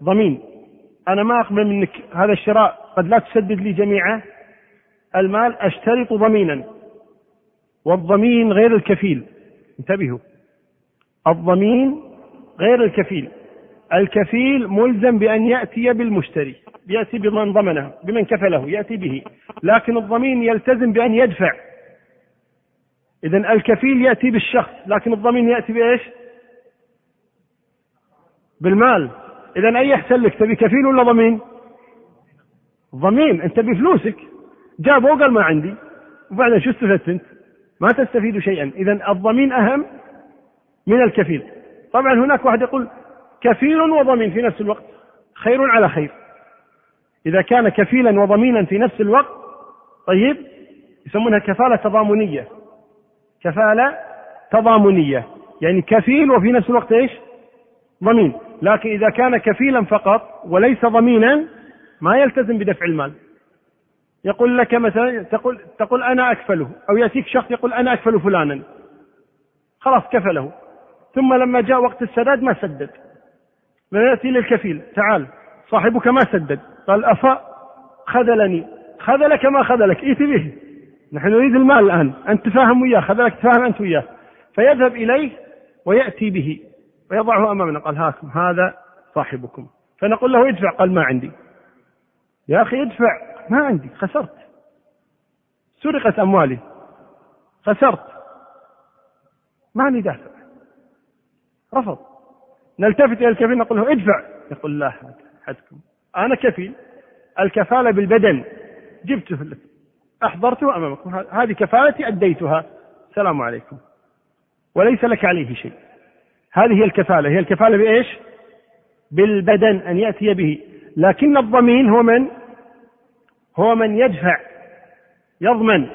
ضمين. أنا ما أقبل منك هذا الشراء. قد لا تسدد لي جميع المال أشترط ضمينا. والضمين غير الكفيل. انتبهوا. الضمين غير الكفيل. الكفيل ملزم بأن يأتي بالمشتري يأتي بمن ضمنه بمن كفله يأتي به. لكن الضمين يلتزم بأن يدفع. إذا الكفيل يأتي بالشخص لكن الضمين يأتي بإيش؟ بالمال. إذا أي أحسن لك تبي كفيل ولا ضمين؟ ضمين أنت بفلوسك. جابه وقال ما عندي. وبعدين شو استفدت أنت؟ ما تستفيد شيئا. إذا الضمين أهم من الكفيل. طبعا هناك واحد يقول كفيل وضمين في نفس الوقت. خير على خير. إذا كان كفيلا وضمينا في نفس الوقت طيب يسمونها كفالة تضامنية. كفالة تضامنية. يعني كفيل وفي نفس الوقت إيش؟ ضمين لكن إذا كان كفيلا فقط وليس ضمينا ما يلتزم بدفع المال. يقول لك مثلا تقول تقول أنا أكفله أو يأتيك شخص يقول أنا أكفل فلانا. خلاص كفله. ثم لما جاء وقت السداد ما سدد. من يأتي للكفيل تعال صاحبك ما سدد. قال أفا خذلني. خذلك ما خذلك ائت به. نحن نريد المال الآن. أنت تفاهم وياه خذلك تفاهم أنت وياه. فيذهب إليه ويأتي به. ويضعه أمامنا. قال هاكم هذا صاحبكم. فنقول له ادفع. قال ما عندي. يا أخي ادفع. ما عندي. خسرت. سرقت أموالي. خسرت. ما عندي دافع. رفض. نلتفت إلى الكفيل نقول له ادفع. يقول لا حدكم. أنا كفيل. الكفالة بالبدن. جبته لك أحضرته أمامكم. هذه كفالتي أديتها. السلام عليكم. وليس لك عليه شيء. هذه هي الكفالة. هي الكفالة بإيش؟ بالبدن أن يأتي به. لكن الضمين هو من؟ هو من يدفع يضمن.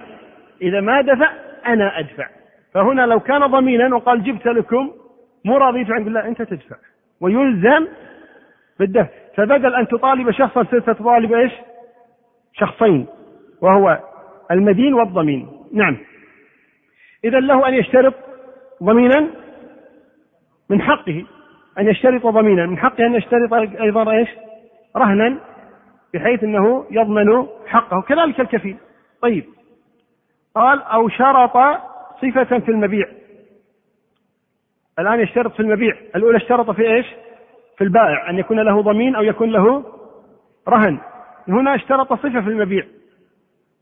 إذا ما دفع أنا أدفع. فهنا لو كان ضمينا وقال جبت لكم مو راضي يدفع عند الله أنت تدفع. ويلزم بالدفع. فبدل أن تطالب شخصا ستطالب إيش؟ شخصين وهو المدين والضمين. نعم. إذا له أن يشترط ضمينا من حقه. أن يشترط ضمينا من حقه أن يشترط أيضا إيش؟ رهنا. بحيث أنه يضمن حقه كذلك الكفيل. طيب. قال أو شرط صفة في المبيع. الآن يشترط في المبيع. الأولى اشترط في إيش؟ في البائع أن يكون له ضمين أو يكون له رهن. هنا اشترط صفة في المبيع.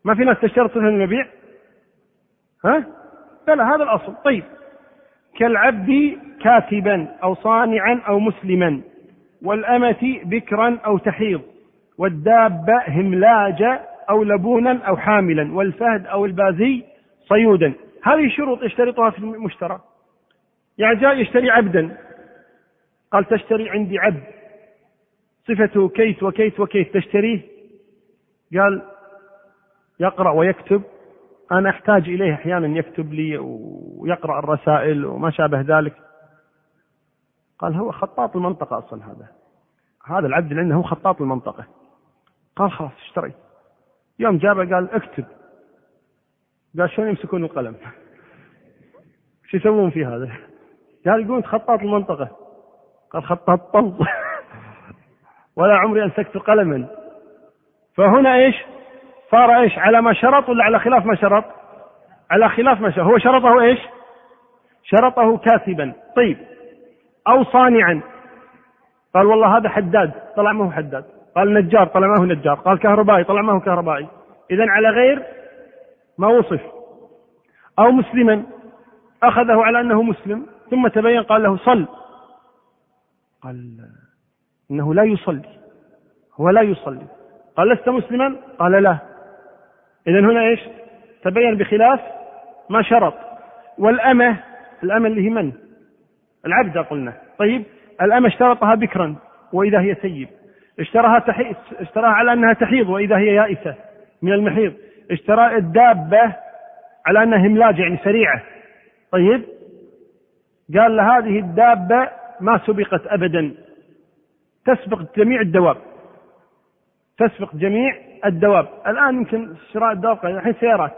ما في ناس تشترط صفة في المبيع؟ ها؟ بلى هذا الأصل. طيب. كالعبد كاتبا أو صانعا أو مسلما والأمة بكرا أو تحيض. والدابة هملاجا أو لبونا أو حاملا والفهد أو البازي صيودا. هذه شروط يشترطها في المشترى. يعني جاء يشتري عبدا. قال تشتري عندي عبد. صفته كيت وكيت وكيت. تشتريه؟ قال يقرأ ويكتب. أنا أحتاج إليه أحيانا يكتب لي ويقرأ الرسائل وما شابه ذلك. قال هو خطاط المنطقة أصلا هذا. هذا العبد اللي عنده هو خطاط المنطقة. قال خلاص اشتريت يوم جابه قال اكتب. قال شلون يمسكون القلم؟ شو يسوون في هذا؟ قال يقول خطاط المنطقة. قال خطاط طلط ولا عمري أمسكت قلما. فهنا إيش؟ صار إيش؟ على ما شرط ولا على خلاف ما شرط؟ على خلاف ما شرط. هو شرطه إيش؟ شرطه كاتبا. طيب. أو صانعا. قال والله هذا حداد. طلع ما هو حداد. قال نجار طلع ما هو نجار. قال كهربائي طلع ما هو كهربائي. اذا على غير ما وصف. أو مسلما أخذه على أنه مسلم ثم تبين قال له صل. قال إنه لا يصلي. هو لا يصلي. قال لست مسلما؟ قال لا. إذا هنا إيش؟ تبين بخلاف ما شرط. والأمة الأمة اللي هي من؟ العبد قلنا. طيب الأمة اشترطها بكرا وإذا هي سيب اشتراها تحي... اشتراها على أنها تحيض وإذا هي يائسة من المحيض. اشترى الدابة على أنها هملاج يعني سريعة. طيب؟ قال له هذه الدابة ما سبقت أبدا. تسبق جميع الدواب. تسبق جميع الدواب. الآن يمكن شراء الدواب الحين سيارات.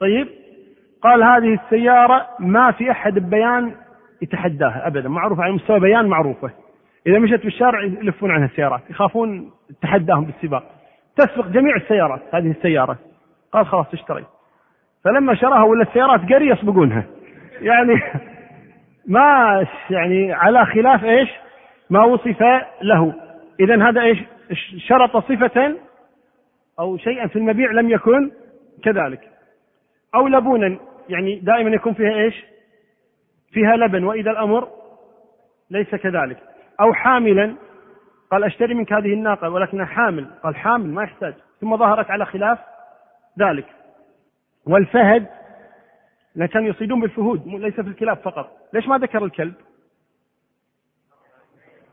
طيب؟ قال هذه السيارة ما في أحد ببيان يتحداها أبدا. معروفة على مستوى بيان معروفة. إذا مشت بالشارع يلفون عنها السيارات يخافون تحداهم بالسباق. تسبق جميع السيارات هذه السيارة. قال خلاص اشتريت فلما شراها ولا السيارات قري يسبقونها. يعني ما يعني على خلاف إيش؟ ما وصف له. اذا هذا إيش؟ شرط صفة أو شيئا في المبيع لم يكن كذلك. أو لبونا يعني دائما يكون فيها إيش؟ فيها لبن وإذا الأمر ليس كذلك. أو حاملا. قال أشتري منك هذه الناقة ولكنها حامل. قال حامل ما يحتاج. ثم ظهرت على خلاف ذلك. والفهد كانوا يصيدون بالفهود ليس في الكلاب فقط. ليش ما ذكر الكلب؟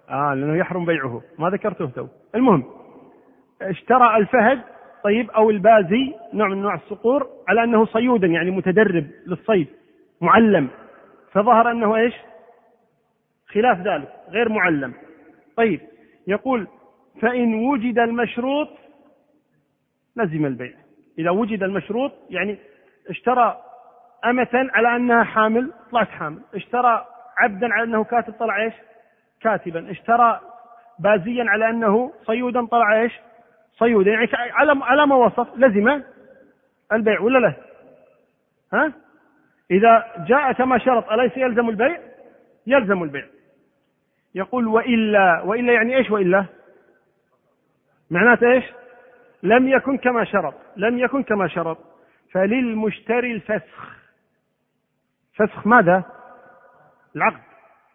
آه لأنه يحرم بيعه. ما ذكرته تو. المهم اشترى الفهد طيب أو البازي نوع من أنواع الصقور على أنه صيودا يعني متدرب للصيد معلم. فظهر أنه إيش؟ خلاف ذلك غير معلم. طيب يقول فإن وجد المشروط لزم البيع. إذا وجد المشروط يعني اشترى أمة على أنها حامل طلعت حامل. اشترى عبدا على أنه كاتب طلع إيش؟ كاتبا. اشترى بازيا على أنه صيودا طلع إيش؟ صيودا. يعني على على ما وصف لزم البيع ولا لا؟ ها؟ إذا جاء كما شرط أليس يلزم البيع؟ يلزم البيع. يقول وإلا وإلا يعني إيش وإلا؟ معناته إيش؟ لم يكن كما شرط لم يكن كما شرط فللمشتري الفسخ. فسخ ماذا؟ العقد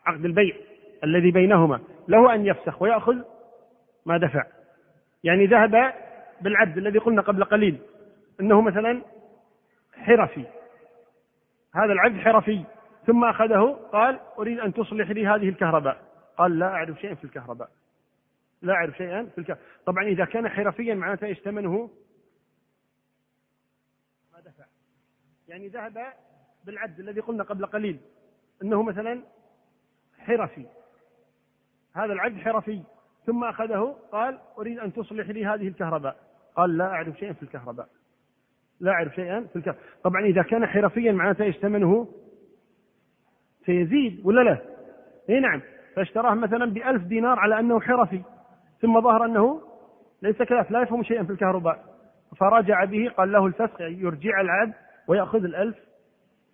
عقد البيع الذي بينهما. له أن يفسخ ويأخذ ما دفع. يعني ذهب بالعبد الذي قلنا قبل قليل إنه مثلا حرفي. هذا العبد حرفي ثم أخذه قال أريد أن تصلح لي هذه الكهرباء. قال لا أعرف شيئا في الكهرباء. لا أعرف شيئا في الكهرباء. طبعا إذا كان حرفيا معناته إيش ثمنه؟ ما دفع. يعني ذهب بالعبد الذي قلنا قبل قليل إنه مثلا حرفي. هذا العبد حرفي. ثم أخذه قال أريد أن تصلح لي هذه الكهرباء. قال لا أعرف شيئا في الكهرباء. لا أعرف شيئا في الكهرباء. طبعا إذا كان حرفيا معناته إيش ثمنه؟ سيزيد ولا لا؟ إي نعم. فاشتراه مثلا بألف دينار على أنه حرفي ثم ظهر أنه ليس كذلك لا يفهم شيئا في الكهرباء. فرجع به قال له الفسخ يرجع العبد ويأخذ الألف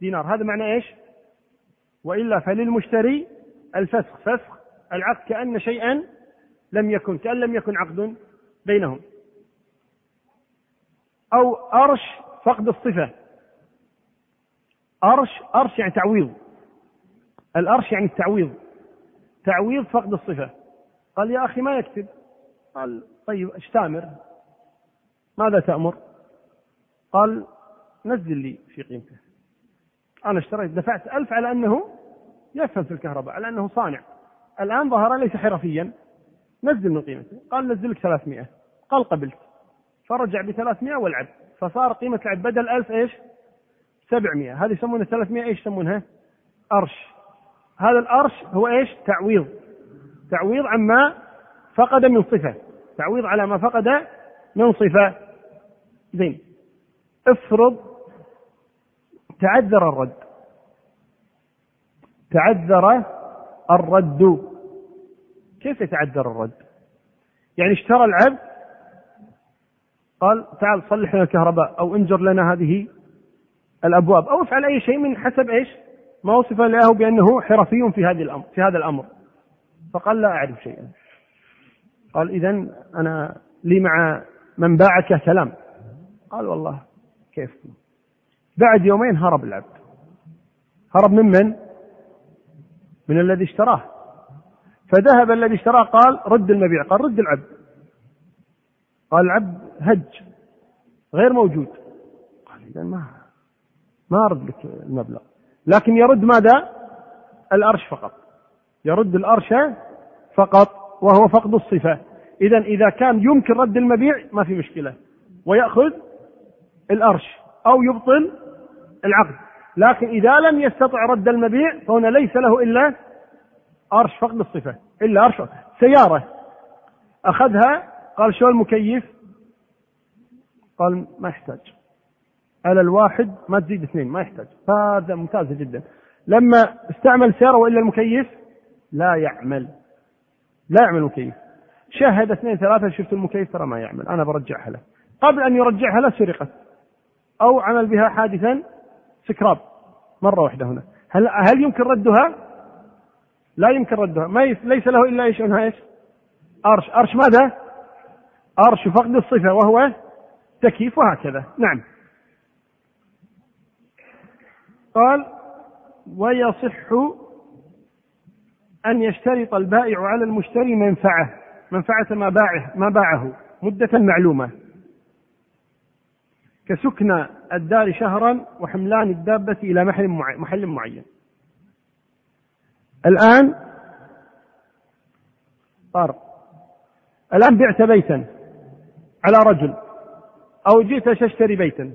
دينار. هذا معنى إيش؟ وإلا فللمشتري الفسخ. فسخ العقد كأن شيئا لم يكن كأن لم يكن عقد بينهم. أو أرش فقد الصفة. أرش أرش يعني تعويض. الأرش يعني التعويض. تعويض فقد الصفة. قال يا أخي ما يكتب. قال. طيب اشتامر ماذا تأمر؟ قال نزل لي في قيمته. أنا اشتريت دفعت ألف على أنه يفهم في الكهرباء على أنه صانع. الآن ظهر ليس حرفيا. نزل من قيمته. قال نزل لك 300 قال قبلت. فرجع ب 300 والعب. فصار قيمة العب بدل 1000 إيش؟ 700 هذه يسمونها 300 إيش يسمونها؟ أرش. هذا الأرش هو إيش؟ تعويض. تعويض عما فقد من صفة. تعويض على ما فقد من صفة. زين. افرض تعذر الرد. تعذر الرد. كيف يتعذر الرد؟ يعني اشترى العبد قال تعال صلح لنا الكهرباء أو انجر لنا هذه الأبواب أو افعل أي شيء من حسب إيش؟ ما وصف له بأنه حرفي في هذه الأمر في هذا الأمر. فقال لا أعرف شيئا. قال اذا أنا لي مع من باعك كلام. قال والله كيف؟ بعد يومين هرب العبد. هرب ممن من؟ الذي اشتراه. فذهب الذي اشتراه قال رد المبيع قال رد العبد. قال العبد هج غير موجود. قال إذا ما ما أرد لك المبلغ. لكن يرد ماذا؟ الأرش فقط. يرد الأرش فقط وهو فقد الصفة. إذا إذا كان يمكن رد المبيع ما في مشكلة. ويأخذ الأرش أو يبطل العقد. لكن إذا لم يستطع رد المبيع فهنا ليس له إلا أرش فقد الصفة. إلا أرش سيارة أخذها قال شو المكيف؟ قال ما يحتاج. على الواحد ما تزيد اثنين ما يحتاج. هذا ممتازة جدا. لما استعمل سيارة وإلا المكيف لا يعمل. لا يعمل المكيف. شاهد اثنين ثلاثة شفت المكيف ترى ما يعمل. أنا برجعها له. قبل أن يرجعها له سرقت. أو عمل بها حادثا سكراب مرة واحدة هنا. هل, هل يمكن ردها؟ لا يمكن ردها. ما ليس له إلا إيش؟ إيش؟ أرش. أرش ماذا؟ أرش فقد الصفة وهو تكييف وهكذا. نعم. قال ويصح أن يشترط البائع على المشتري منفعة منفعة ما باعه ما باعه مدة معلومة. كسكن الدار شهرا وحملان الدابة إلى محل محل معين. الآن صار الآن بعت بيتا على رجل أو جئت تشتري بيتا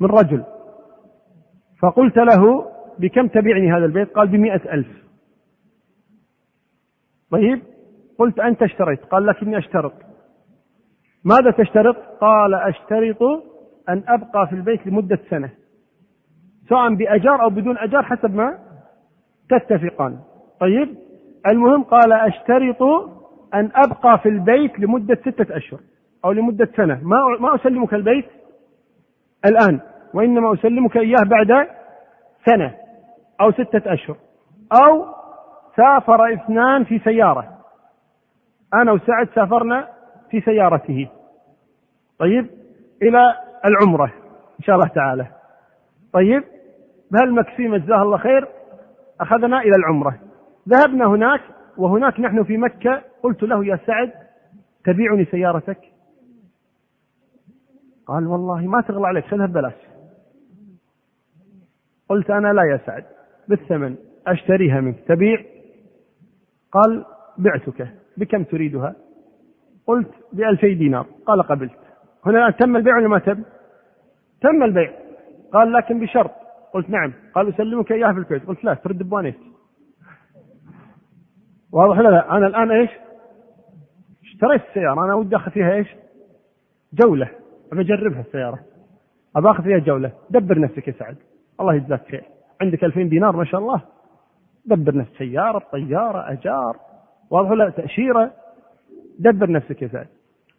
من رجل. فقلت له بكم تبيعني هذا البيت؟ قال بمئة ألف. طيب قلت أنت اشتريت. قال لكني أشترط. ماذا تشترط؟ قال أشترط أن أبقى في البيت لمدة سنة سواء بأجار أو بدون أجار حسب ما تتفقان. طيب المهم قال أشترط أن أبقى في البيت لمدة ستة أشهر أو لمدة سنة. ما ما أسلمك البيت الآن. وإنما أسلمك إياه بعد سنة أو ستة أشهر أو سافر اثنان في سيارة. أنا وسعد سافرنا في سيارته. طيب؟ إلى العمرة إن شاء الله تعالى. طيب؟ بهالمكسيم جزاه الله خير أخذنا إلى العمرة. ذهبنا هناك وهناك نحن في مكة. قلت له يا سعد تبيعني سيارتك؟ قال والله ما تغلى عليك خذها ببلاش. قلت أنا لا يا سعد بالثمن أشتريها منك تبيع؟ قال بعتك بكم تريدها؟ قلت بألفي دينار قال قبلت. هنا تم البيع ولا ما تم؟ تم البيع. قال لكن بشرط. قلت نعم. قال أسلمك إياها في الكويت. قلت لا ترد بوانيت واضح لا لا؟ أنا الآن إيش؟ اشتريت السيارة. أنا ودي أخذ فيها إيش؟ جولة. أبى أجربها السيارة. أبى أخذ فيها جولة. دبر نفسك يا سعد. الله يجزاك خير عندك 2000 دينار ما شاء الله. دبر نفسك سيارة طيارة أجار. واضح لا؟ تأشيرة. دبر نفسك يا سعد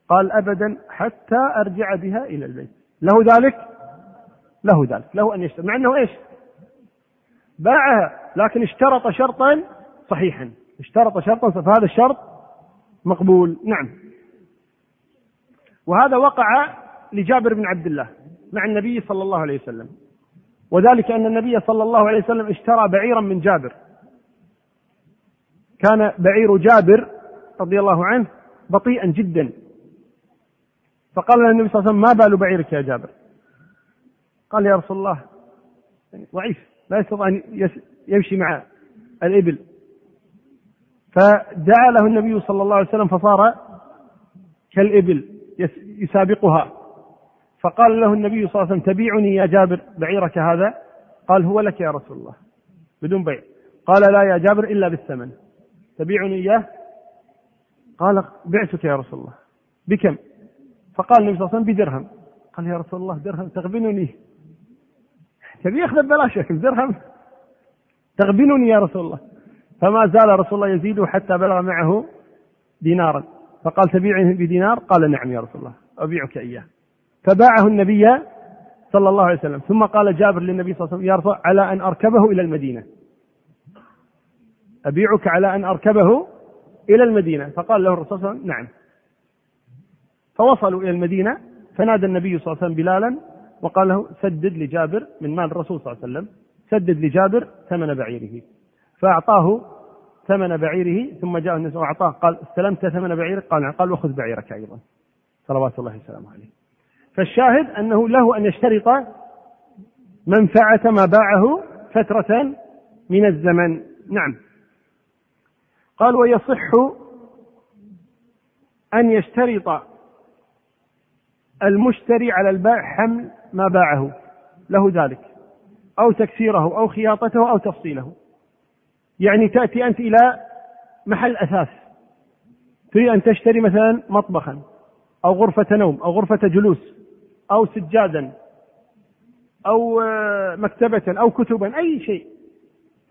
قال أبدا حتى أرجع بها إلى البيت. له ذلك؟ له ذلك. له أن يشتري. مع أنه إيش؟ باعها. لكن اشترط شرطا صحيحا. اشترط شرطا فهذا الشرط مقبول. نعم. وهذا وقع لجابر بن عبد الله مع النبي صلى الله عليه وسلم. وذلك أن النبي صلى الله عليه وسلم اشترى بعيرا من جابر. كان بعير جابر رضي الله عنه بطيئا جدا. فقال له النبي صلى الله عليه وسلم ما بال بعيرك يا جابر؟ قال يا رسول الله ضعيف لا يستطيع أن يمشي مع الإبل. فدعا له النبي صلى الله عليه وسلم فصار كالإبل يسابقها. فقال له النبي صلى الله عليه وسلم تبيعني يا جابر بعيرك هذا؟ قال هو لك يا رسول الله بدون بيع. قال لا يا جابر إلا بالثمن. تبيعني إياه؟ قال بعتك يا رسول الله. بكم؟ فقال النبي صلى الله عليه وسلم بدرهم. قال يا رسول الله درهم تغبنني. تبي ياخذ ببلاش درهم تغبنني يا رسول الله. فما زال رسول الله يزيد حتى بلغ معه دينارا. فقال تبيعني بدينار؟ قال نعم يا رسول الله أبيعك إياه. فباعه النبي صلى الله عليه وسلم. ثم قال جابر للنبي صلى الله عليه وسلم رسول على أن أركبه إلى المدينة. أبيعك على أن أركبه إلى المدينة. فقال له الرسول صلى الله عليه وسلم نعم. فوصلوا إلى المدينة فنادى النبي صلى الله عليه وسلم بلالا وقال له سدد لجابر من مال الرسول صلى الله عليه وسلم سدد لجابر ثمن بعيره. فأعطاه ثمن بعيره ثم جاء الناس وأعطاه قال استلمت ثمن بعيرك؟ قال نعم. قال وخذ بعيرك أيضا. صلوات الله وسلامه عليه. فالشاهد أنه له أن يشترط منفعة ما باعه فترة من الزمن. نعم. قال ويصح أن يشترط المشتري على البائع حمل ما باعه له ذلك أو تكسيره أو خياطته أو تفصيله. يعني تأتي أنت إلى محل أثاث تريد أن تشتري مثلا مطبخا أو غرفة نوم أو غرفة جلوس أو سجادا أو آه، مكتبة أو كتبا أي شيء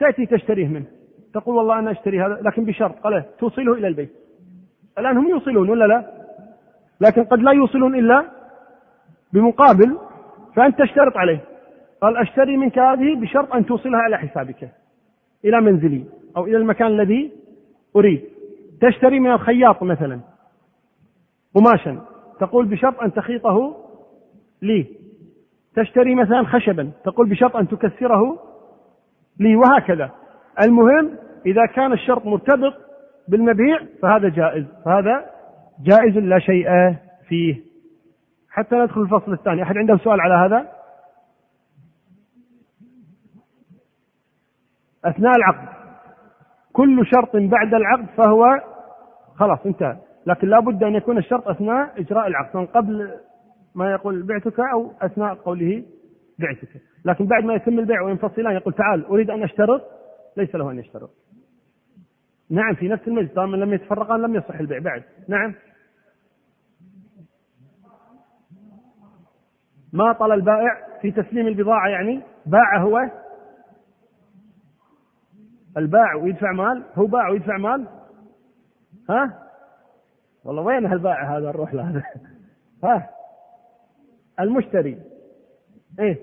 تأتي تشتريه منه. تقول والله أنا أشتري هذا لكن بشرط. قال توصله إلى البيت. الآن هم يوصلون ولا لا؟ لكن قد لا يوصلون إلا بمقابل فأنت تشترط عليه. قال أشتري منك هذه بشرط أن توصلها على حسابك إلى منزلي أو إلى المكان الذي أريد. تشتري من الخياط مثلا قماشا. تقول بشرط أن تخيطه لي تشتري مثلا خشبا تقول بشرط أن تكسره لي وهكذا. المهم إذا كان الشرط مرتبط بالمبيع فهذا جائز. فهذا جائز لا شيء فيه. حتى ندخل الفصل الثاني. أحد عنده سؤال على هذا؟ أثناء العقد. كل شرط بعد العقد فهو خلاص انتهى. لكن لا بد أن يكون الشرط أثناء إجراء العقد. من قبل ما يقول بعتك أو أثناء قوله بعتك. لكن بعد ما يتم البيع وينفصلان يقول تعال أريد أن أشترط ليس له أن يشترط. نعم في نفس المجلس طالما لم يتفرقان لم يصح البيع. بعد. نعم. ما طل البائع في تسليم البضاعة يعني؟ باع هو. الباع ويدفع مال؟ هو باع ويدفع مال؟ ها؟ والله وين هالبائع هذا نروح له ها؟ المشتري. إيه؟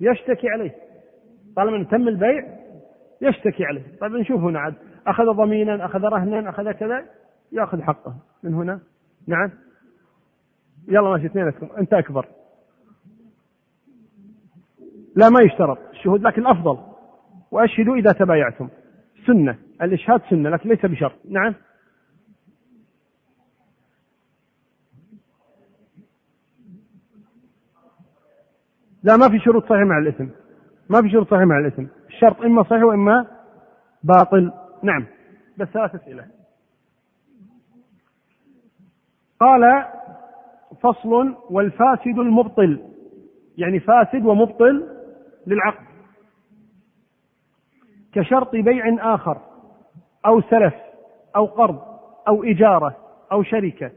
يشتكي عليه. طالما تم البيع يشتكي عليه. طيب نشوف هنا عاد. أخذ ضمينا أخذ رهنا أخذ كذا يأخذ حقه. من هنا؟ نعم. يلا ماشي اثنينكم أنت أكبر. لا ما يشترط. الشهود لكن الأفضل. وأشهدوا إذا تبايعتم. سنة. الإشهاد سنة لكن ليس بشرط. نعم. لا ما في شروط صحيح مع الاسم. ما في شروط صحيح مع الاسم. الشرط إما صحيح وإما باطل. نعم. بس ثلاث أسئلة. قال فصل والفاسد المبطل. يعني فاسد ومبطل للعقد. كشرط بيع آخر أو سلف أو قرض أو إجارة أو شركة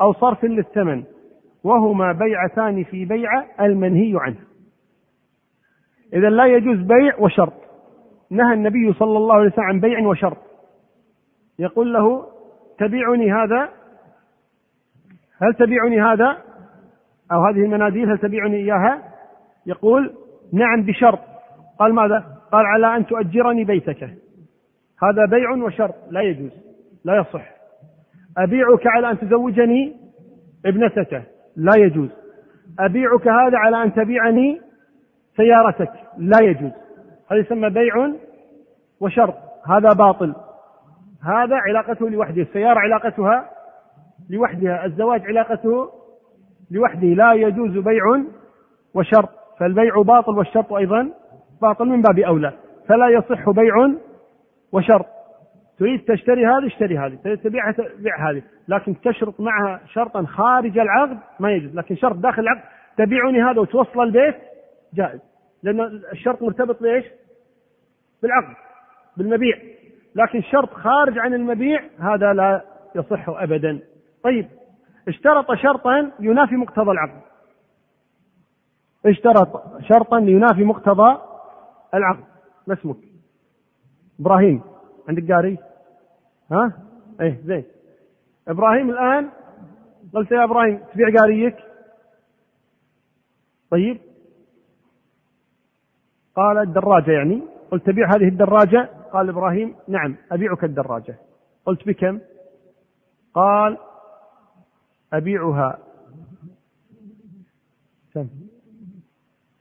أو صرف للثمن وهما بيعتان في بيعة المنهي عنه. إذا لا يجوز بيع وشرط. نهى النبي صلى الله عليه وسلم عن بيع وشرط. يقول له تبيعني هذا؟ هل تبيعني هذا؟ أو هذه المناديل هل تبيعني إياها؟ يقول نعم بشرط. قال ماذا؟ قال على أن تؤجرني بيتك. هذا بيع وشرط لا يجوز لا يصح. أبيعك على أن تزوجني ابنتك. لا يجوز. أبيعك هذا على أن تبيعني سيارتك لا يجوز. هذا يسمى بيع وشرط هذا باطل. هذا علاقته لوحده. السيارة علاقتها لوحدها. الزواج علاقته لوحده. لا يجوز بيع وشرط فالبيع باطل والشرط أيضا باطل من باب أولى. فلا يصح بيع وشرط تريد تشتري هذه اشتري هذه. تريد تبيعها تبيع هذه. لكن تشرط معها شرطا خارج العقد ما يجوز. لكن شرط داخل العقد تبيعني هذا وتوصل البيت جائز. لأن الشرط مرتبط بإيش؟ بالعقد بالمبيع. لكن شرط خارج عن المبيع هذا لا يصح أبدا. طيب اشترط شرطا ينافي مقتضى العقد. اشترط شرطا ينافي مقتضى العقد. ما اسمك؟ إبراهيم. عندك قاري؟ ها؟ إيه زين. إبراهيم الآن قلت يا إبراهيم تبيع قاريك؟ طيب. قال الدراجة يعني. قلت تبيع هذه الدراجة؟ قال إبراهيم نعم أبيعك الدراجة. قلت بكم؟ قال أبيعها. كم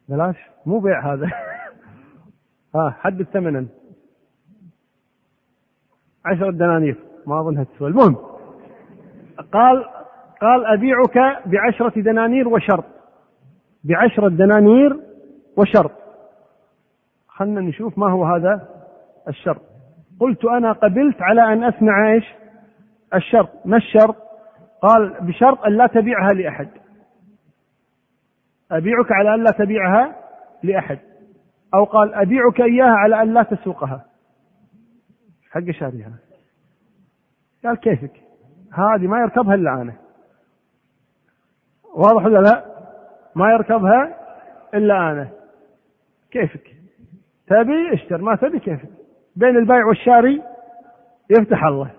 بلاش مو بيع هذا. ها حدد ثمنا عشرة دنانير. ما أظنها تسوى. المهم قال قال أبيعك بعشرة دنانير وشرط. بعشرة دنانير وشرط. خلنا نشوف ما هو هذا الشرط قلت أنا قبلت على أن أسمع إيش؟ الشرط ما الشرط قال بشرط أن لا تبيعها لأحد. أبيعك على أن لا تبيعها لأحد. أو قال أبيعك إياها على أن لا تسوقها. حق شاريها. قال كيفك؟ هذه ما يركبها إلا أنا. واضح ولا لا؟ ما يركبها إلا أنا. كيفك؟ تبي اشتر ما تبي كيفك بين البيع والشاري يفتح الله.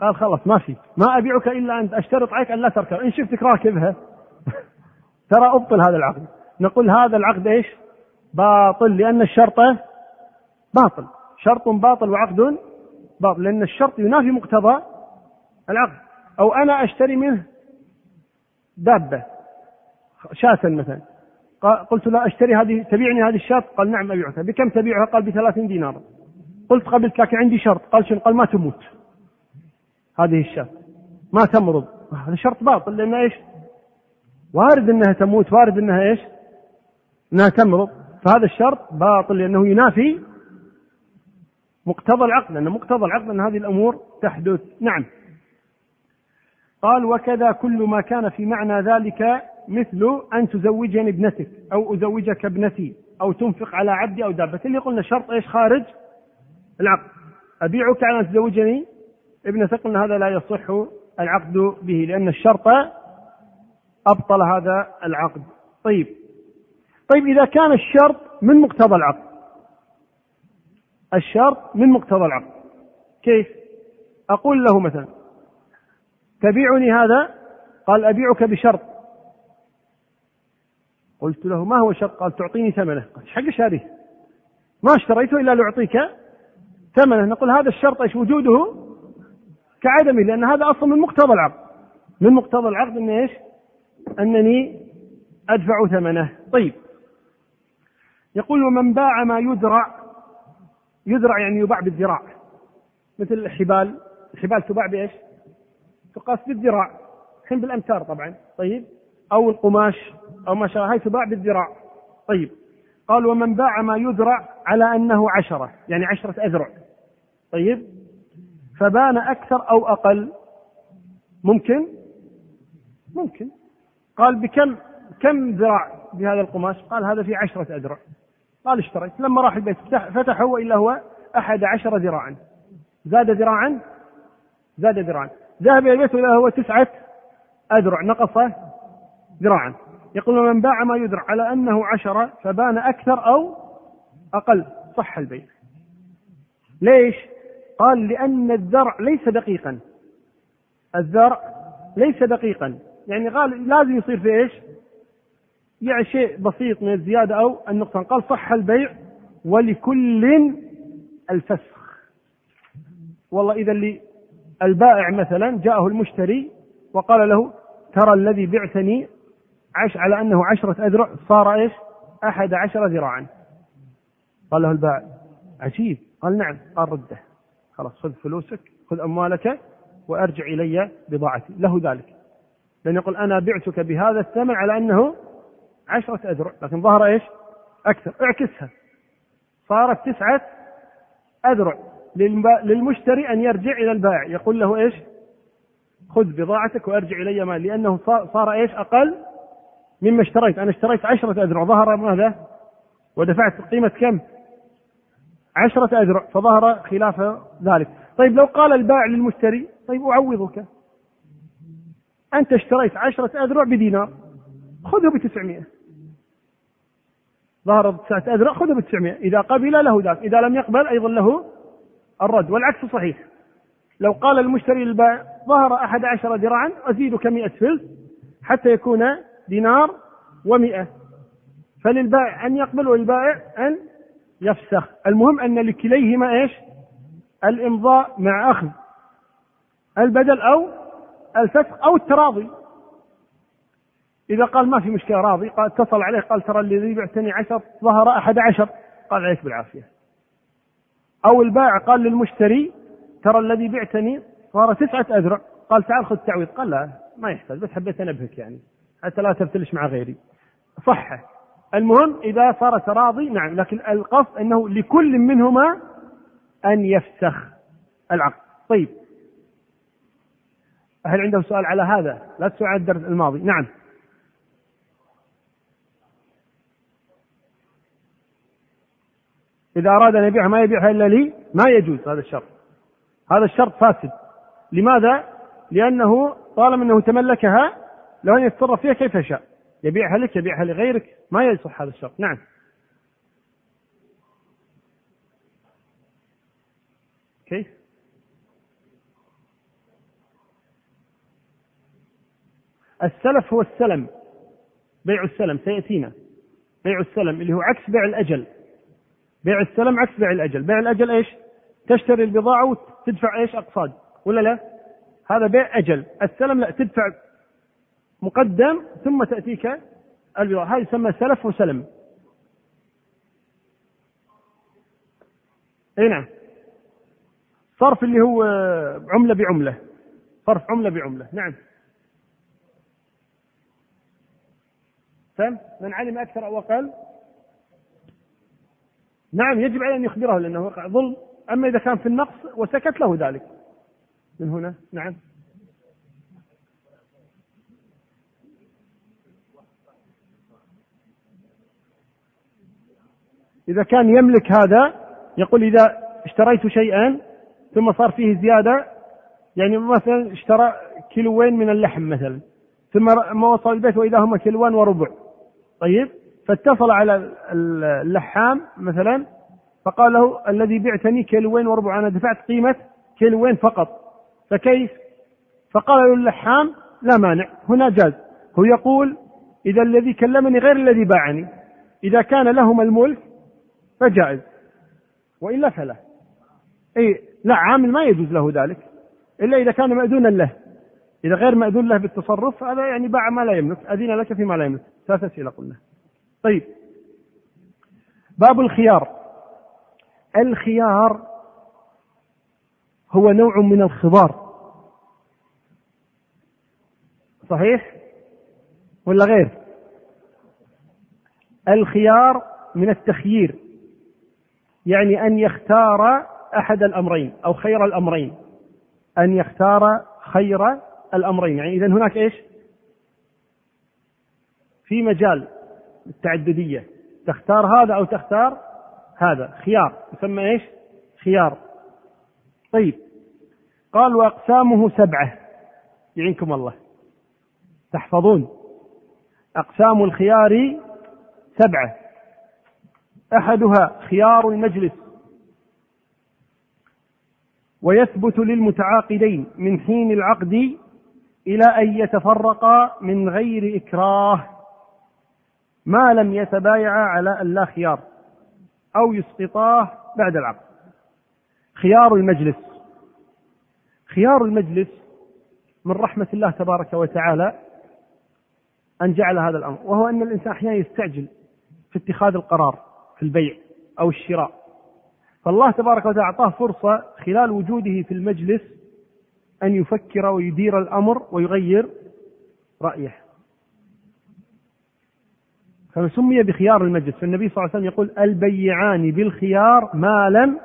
قال خلاص ما في. ما أبيعك إلا أن أشترط عليك أن لا تركب. إن شفتك راكبها. ترى أبطل هذا العقد. نقول هذا العقد إيش؟ باطل لأن الشرط باطل. شرط باطل وعقد باطل لأن الشرط ينافي مقتضى العقد. أو أنا أشتري منه دابة شاة مثلا. قلت لا أشتري هذه تبيعني هذه الشاة؟ قال نعم أبيعها بكم تبيعها قال بثلاثين دينار. قلت قبلت لكن عندي شرط. قال شنو؟ قال ما تموت. هذه الشاة. ما تمرض. هذا شرط باطل. لأن إيش؟ وارد أنها تموت. وارد أنها إيش؟ أنها تمرض. فهذا الشرط باطل. لأنه ينافي مقتضى العقد لأن مقتضى العقد أن هذه الأمور تحدث. نعم. قال وكذا كل ما كان في معنى ذلك مثل أن تزوجني ابنتك أو أزوجك ابنتي أو تنفق على عبدي أو دابة. اللي قلنا شرط إيش؟ خارج العقد. أبيعك على أن تزوجني ابنتك؟ قلنا هذا لا يصح العقد به لأن الشرط أبطل هذا العقد. طيب. طيب إذا كان الشرط من مقتضى العقد. الشرط من مقتضى العقد. كيف؟ أقول له مثلا تبيعني هذا؟ قال أبيعك بشرط. قلت له ما هو الشرط قال تعطيني ثمنه. قال حق شاريه ما اشتريته إلا لأعطيك ثمنه. نقول هذا الشرط إيش وجوده؟ كعدمه لأن هذا أصلا من مقتضى العقد. من مقتضى العقد أن إيش؟ أنني أدفع ثمنه. طيب. يقول ومن باع ما يدرع يدرع يعني يباع بالذراع. مثل الحبال الحبال تباع بإيش؟ تقاس بالذراع. الحين بالأمتار طبعا. طيب. أو القماش أو ما شابه هاي تباع بالذراع. طيب. قال ومن باع ما يذرع على أنه عشرة. يعني عشرة أذرع. طيب. فبان أكثر أو أقل. ممكن؟ ممكن. قال بكم كم ذراع بهذا القماش؟ قال هذا في عشرة أذرع. قال اشتريت. لما راح البيت فتحه وإلا هو أحد عشر ذراعا. زاد ذراعا؟ زاد ذراعا. ذهب إلى البيت وإلا هو تسعة أذرع. نقص ذراعا. يقول من باع ما يدرع على أنه عشرة فبان أكثر أو أقل. صح البيع ليش؟ قال لأن الذرع ليس دقيقا. الذرع ليس دقيقا. يعني قال لازم يصير في إيش؟ يعني شيء بسيط من الزيادة أو النقصان. قال صح البيع ولكل الفسخ. والله إذا اللي البائع مثلا جاءه المشتري وقال له ترى الذي بعتني عش على أنه عشرة أذرع صار إيش؟ أحد عشر ذراعا. قال له البائع عجيب. قال نعم قال رده. خلاص خذ فلوسك خذ أموالك وأرجع إلي بضاعتي. له ذلك. لأن يقول أنا بعتك بهذا الثمن على أنه عشرة أذرع. لكن ظهر إيش؟ أكثر. اعكسها. صارت تسعة أذرع للمشتري أن يرجع إلى البائع. يقول له إيش؟ خذ بضاعتك وأرجع إلي مال لأنه صار إيش؟ أقل مما اشتريت. أنا اشتريت عشرة أذرع. ظهر ماذا؟ ودفعت قيمة كم؟ عشرة أذرع. فظهر خلاف ذلك. طيب لو قال البائع للمشتري طيب أعوضك. أنت اشتريت عشرة أذرع بدينار. خذه بتسعمائة. ظهر تسعة أذرع خذه بتسعمائة. إذا قبل له ذاك. إذا لم يقبل أيضا له الرد. والعكس صحيح. لو قال المشتري للبائع ظهر أحد عشر ذراعا أزيدك مئة فلس حتى يكون دينار ومئة. فللبائع أن يقبل وللبائع أن يفسخ. المهم أن لكليهما إيش؟ الإمضاء مع أخذ. البدل أو الفسخ أو التراضي. إذا قال ما في مشكلة راضي. قال اتصل عليه قال ترى الذي بعتني عشر ظهر أحد عشر. قال عليك بالعافية. أو البائع قال للمشتري ترى الذي بعتني ظهر تسعة أذرع. قال تعال خذ تعويض. قال لا ما يحتاج بس حبيت أنبهك يعني. حتى لا تبتلش مع غيري. صحة. المهم إذا صار تراضي نعم لكن القصد أنه لكل منهما أن يفسخ العقد. طيب. هل عنده سؤال على هذا؟ لا تسأل الدرس الماضي. نعم. إذا أراد أن يبيعها ما يبيعها إلا لي؟ ما يجوز هذا الشرط. هذا الشرط فاسد. لماذا؟ لأنه طالما أنه تملكها له أن يتصرف فيها كيف يشاء. يبيعها لك يبيعها لغيرك ما يصح هذا الشرط. نعم. كيف؟ السلف هو السلم بيع السلم سيأتينا. بيع السلم اللي هو عكس بيع الأجل. بيع السلم عكس بيع الأجل. بيع الأجل إيش؟ تشتري البضاعة وتدفع إيش؟ أقساط. ولا لا؟ هذا بيع أجل. السلم لا تدفع مقدم ثم تأتيك البضاعة هذا يسمى سلف وسلم. أي نعم. صرف اللي هو عملة بعملة. صرف عملة بعملة. نعم. فهم؟ من علم أكثر أو أقل؟ نعم يجب عليه أن يخبره لأنه وقع ظلم. أما إذا كان في النقص وسكت له ذلك. من هنا؟ نعم. إذا كان يملك هذا يقول إذا اشتريت شيئا ثم صار فيه زيادة يعني مثلا اشترى كيلوين من اللحم مثلا ثم ما وصل البيت وإذا هما كيلوان وربع. طيب؟ فاتصل على اللحام مثلا فقال له الذي بعتني كيلوين وربع أنا دفعت قيمة كيلوين فقط. فكيف؟ فقال له اللحام لا مانع هنا جاز. هو يقول إذا الذي كلمني غير الذي باعني. إذا كان لهما الملك فجائز. وإلا فلا. أي لا عامل ما يجوز له ذلك. إلا إذا كان مأذونا له. إذا غير مأذون له بالتصرف هذا يعني باع ما لا يملك أذن لك فيما لا يملك. ثلاث أسئلة قلنا. طيب. باب الخيار. الخيار هو نوع من الخضار. صحيح؟ ولا غير؟ الخيار من التخيير. يعني أن يختار أحد الأمرين أو خير الأمرين. أن يختار خير الأمرين. يعني إذا هناك إيش؟ في مجال التعددية. تختار هذا أو تختار هذا. خيار. يسمى إيش؟ خيار. طيب. قال وأقسامه سبعة. يعينكم الله. تحفظون. أقسام الخيار سبعة. أحدها خيار المجلس ويثبت للمتعاقدين من حين العقد إلى أن يتفرقا من غير إكراه ما لم يتبايعا على أن لا خيار أو يسقطاه بعد العقد. خيار المجلس. خيار المجلس من رحمة الله تبارك وتعالى أن جعل هذا الأمر وهو أن الإنسان أحيانا يستعجل في اتخاذ القرار. في البيع أو الشراء. فالله تبارك وتعالى أعطاه فرصة خلال وجوده في المجلس أن يفكر ويدير الأمر ويغير رأيه. فسمي بخيار المجلس فالنبي صلى الله عليه وسلم يقول البيعان بالخيار ما لم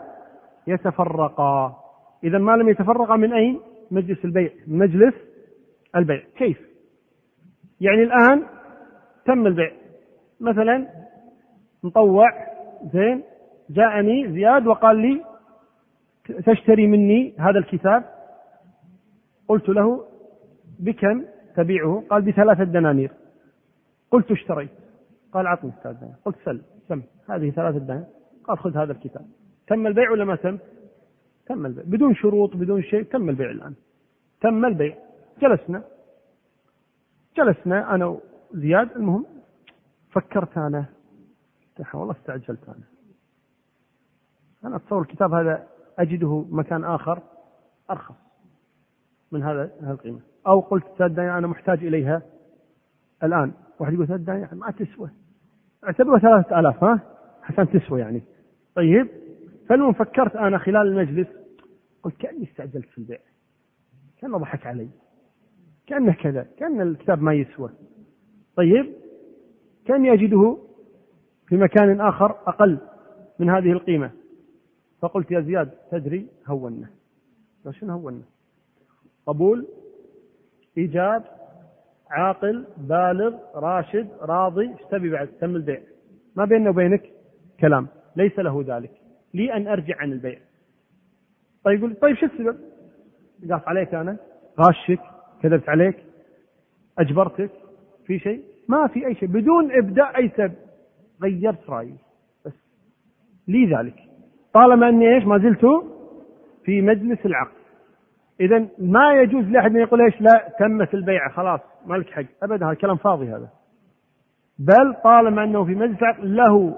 يتفرقا. إذا ما لم يتفرقا من أين؟ مجلس البيع مجلس البيع. كيف؟ يعني الآن تم البيع. مثلا مطوع زين جاءني زياد وقال لي تشتري مني هذا الكتاب. قلت له بكم تبيعه؟ قال بثلاثة دنانير. قلت اشتريت قال عطني ثلاثة دنانير. قلت سل سم. هذه ثلاثة دنانير. قال خذ هذا الكتاب. تم البيع ولا ما تم؟ تم البيع. بدون شروط بدون شيء تم البيع الآن. تم البيع. جلسنا. جلسنا أنا وزياد. المهم فكرت أنا. والله استعجلت أنا. أنا أتصور الكتاب هذا أجده مكان آخر أرخص من هذا القيمة. أو قلت تصدقني أنا محتاج إليها الآن. واحد يقول تصدقني ما تسوى. اعتبرها ثلاثة آلاف ها؟ عشان تسوى يعني. طيب فالمهم فكرت أنا خلال المجلس قلت كأني استعجلت في البيع. كأنه ضحك علي. كأنه كذا. كأن الكتاب ما يسوى. طيب كأني أجده في مكان آخر أقل من هذه القيمة. فقلت يا زياد تدري هونا شنو هونا قبول إيجاب عاقل بالغ راشد راضي إيش تبي بعد؟ تم البيع. ما بيننا وبينك كلام ليس له ذلك. لي أن أرجع عن البيع. طيب يقول طيب شو السبب؟ قاف عليك أنا. غاشك كذبت عليك أجبرتك في شيء؟ ما في أي شيء بدون إبداء أي سبب. غيرت رأيي. بس لي ذلك. طالما أني إيش ما زلت في مجلس العقد. إذا ما يجوز لأحد أن يقول إيش لا تمت البيعة خلاص ما لك حق. أبدا هذا كلام فاضي هذا. بل طالما أنه في مجلس العقد له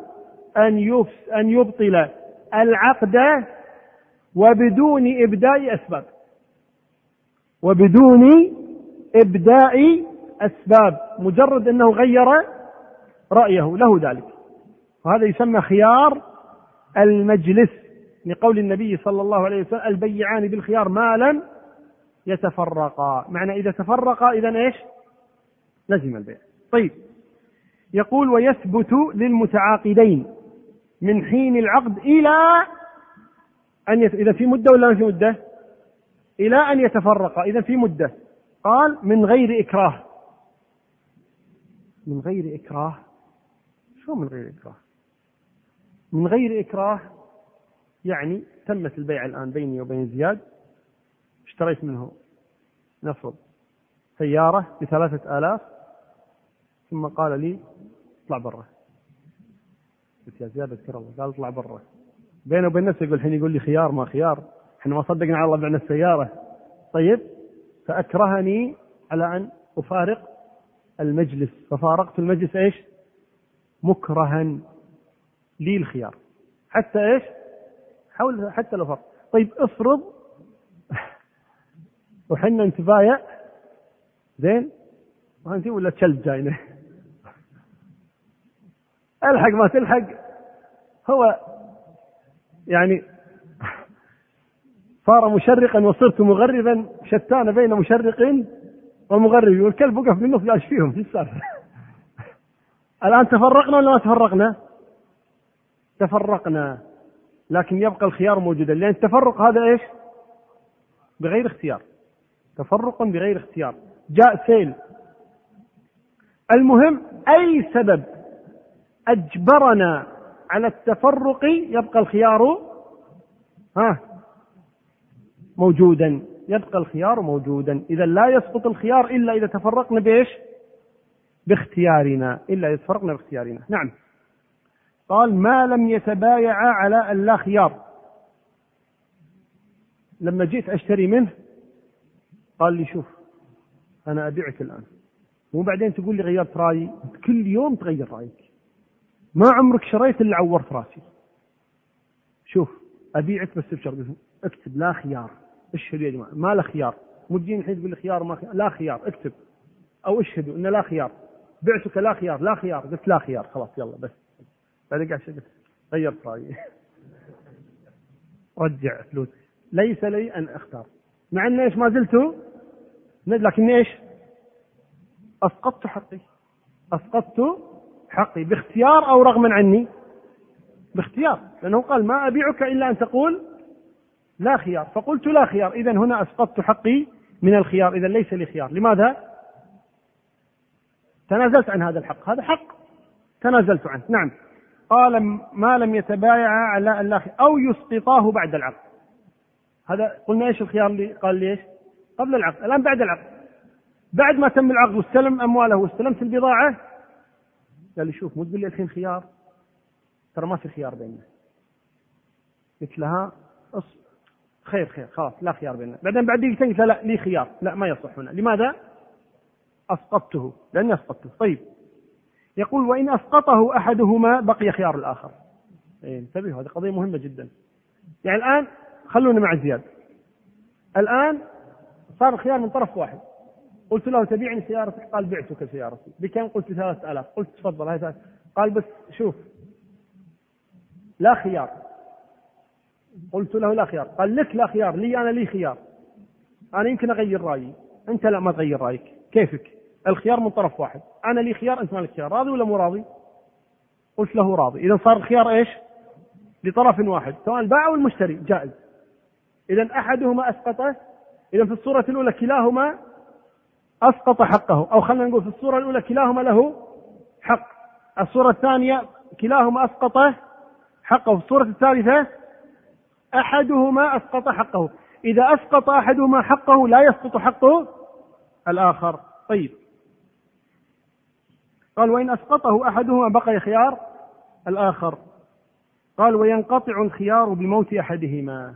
أن يفس أن يبطل العقد وبدون إبداء أسباب. وبدون إبداء أسباب. مجرد أنه غير رأيه له ذلك. وهذا يسمى خيار المجلس لقول النبي صلى الله عليه وسلم البيعان بالخيار ما لم يتفرقا. معنى إذا تفرقا إذا إيش؟ لزم البيع. طيب. يقول ويثبت للمتعاقدين من حين العقد إلى أن يت... إذا في مدة ولا ما في مدة؟ إلى أن يتفرقا. إذا في مدة. قال من غير إكراه. من غير إكراه. شو من غير إكراه؟ من غير إكراه يعني تمت البيعة الآن بيني وبين زياد اشتريت منه نفرض سيارة بثلاثة آلاف ثم قال لي اطلع برا. قلت يا زياد أذكر الله قال اطلع برا. بينه وبين نفسه يقول الحين يقول لي خيار ما خيار إحنا ما صدقنا على الله بعنا السيارة. طيب فأكرهني على أن أفارق المجلس. ففارقت المجلس إيش؟ مكرها لي الخيار حتى إيش؟ حول حتى لو فرق طيب افرض وحنا نتبايع زين؟ ما ولا كلب جاينا. الحق ما تلحق. هو يعني صار مشرقا وصرت مغربا شتان بين مشرق ومغرب والكلب وقف في النص قال إيش فيهم؟ في السالفه الآن تفرقنا ولا ما تفرقنا؟ تفرقنا. لكن يبقى الخيار موجودا لأن التفرق هذا إيش؟ بغير اختيار. تفرق بغير اختيار. جاء سيل. المهم أي سبب أجبرنا على التفرق يبقى الخيار؟ ها موجودا. يبقى الخيار موجودا. إذا لا يسقط الخيار إلا إذا تفرقنا بإيش؟ باختيارنا إلا إذا تفرقنا باختيارنا. نعم. قال ما لم يتبايعا على أن لا خيار. لما جيت أشتري منه قال لي شوف أنا أبيعك الآن. مو بعدين تقول لي غيرت رأيي. كل يوم تغير رأيك. ما عمرك شريت إلا عورت رأسي. شوف أبيعك بس بشرط. اكتب لا خيار. اشهدوا يا جماعة ما له خيار. مو تجيني الحين تقول لي خيار ما خيار. لا خيار اكتب. أو اشهدوا انه لا خيار. بعتك لا خيار لا خيار قلت لا خيار خلاص يلا بس. بعدين قاعد قلت غيرت رأيي. رجع فلوس ليس لي أن أختار. مع ان إيش ما زلت؟ لكن إيش؟ أسقطت حقي. أسقطت حقي. باختيار أو رغما عني. باختيار. لأنه قال ما أبيعك إلا أن تقول لا خيار. فقلت لا خيار. إذا هنا أسقطت حقي من الخيار. إذا ليس لي خيار. لماذا؟ تنازلت عن هذا الحق. هذا حق. تنازلت عنه. نعم. قال ما لم يتبايع على خيار أو يسقطاه بعد العقد. هذا قلنا إيش الخيار اللي قال لي إيش؟ قبل العقد. الآن بعد العقد. بعد ما تم العقد واستلم أمواله واستلمت البضاعة قال لي شوف مو تقول لي الحين خيار؟ ترى ما في خيار بيننا. قلت لها خير خير خلاص لا خيار بيننا. بعدين بعد دقيقتين لا لي خيار. لا ما يصح هنا. لماذا؟ أسقطته لأني أسقطته طيب. يقول وإن أسقطه أحدهما بقي خيار الآخر. إيه انتبهوا هذه قضية مهمة جدا. يعني الآن خلونا مع زياد. الآن صار الخيار من طرف واحد. قلت له تبيعني سيارتك قال بعتك سيارتي. بكم؟ قلت ثلاثة آلاف. قلت تفضل هاي قال بس شوف. لا خيار. قلت له لا خيار. قال لك لا خيار. لي أنا لي خيار. أنا يمكن أغير رأيي. أنت لا ما تغير رأيك. كيفك؟ الخيار من طرف واحد. أنا لي خيار أنت مالك خيار. راضي ولا مو راضي؟ قلت له راضي. إذا صار الخيار إيش؟ لطرف واحد. سواء البائع أو المشتري جائز. إذا أحدهما أسقطه إذا في الصورة الأولى كلاهما أسقط حقه. أو خلينا نقول في الصورة الأولى كلاهما له حق. الصورة الثانية كلاهما أسقط حقه. في الصورة الثالثة أحدهما أسقط حقه. إذا أسقط أحدهما حقه لا يسقط حقه الآخر. طيب. قال وإن أسقطه أحدهما بقي خيار الآخر. قال وينقطع الخيار بموت أحدهما.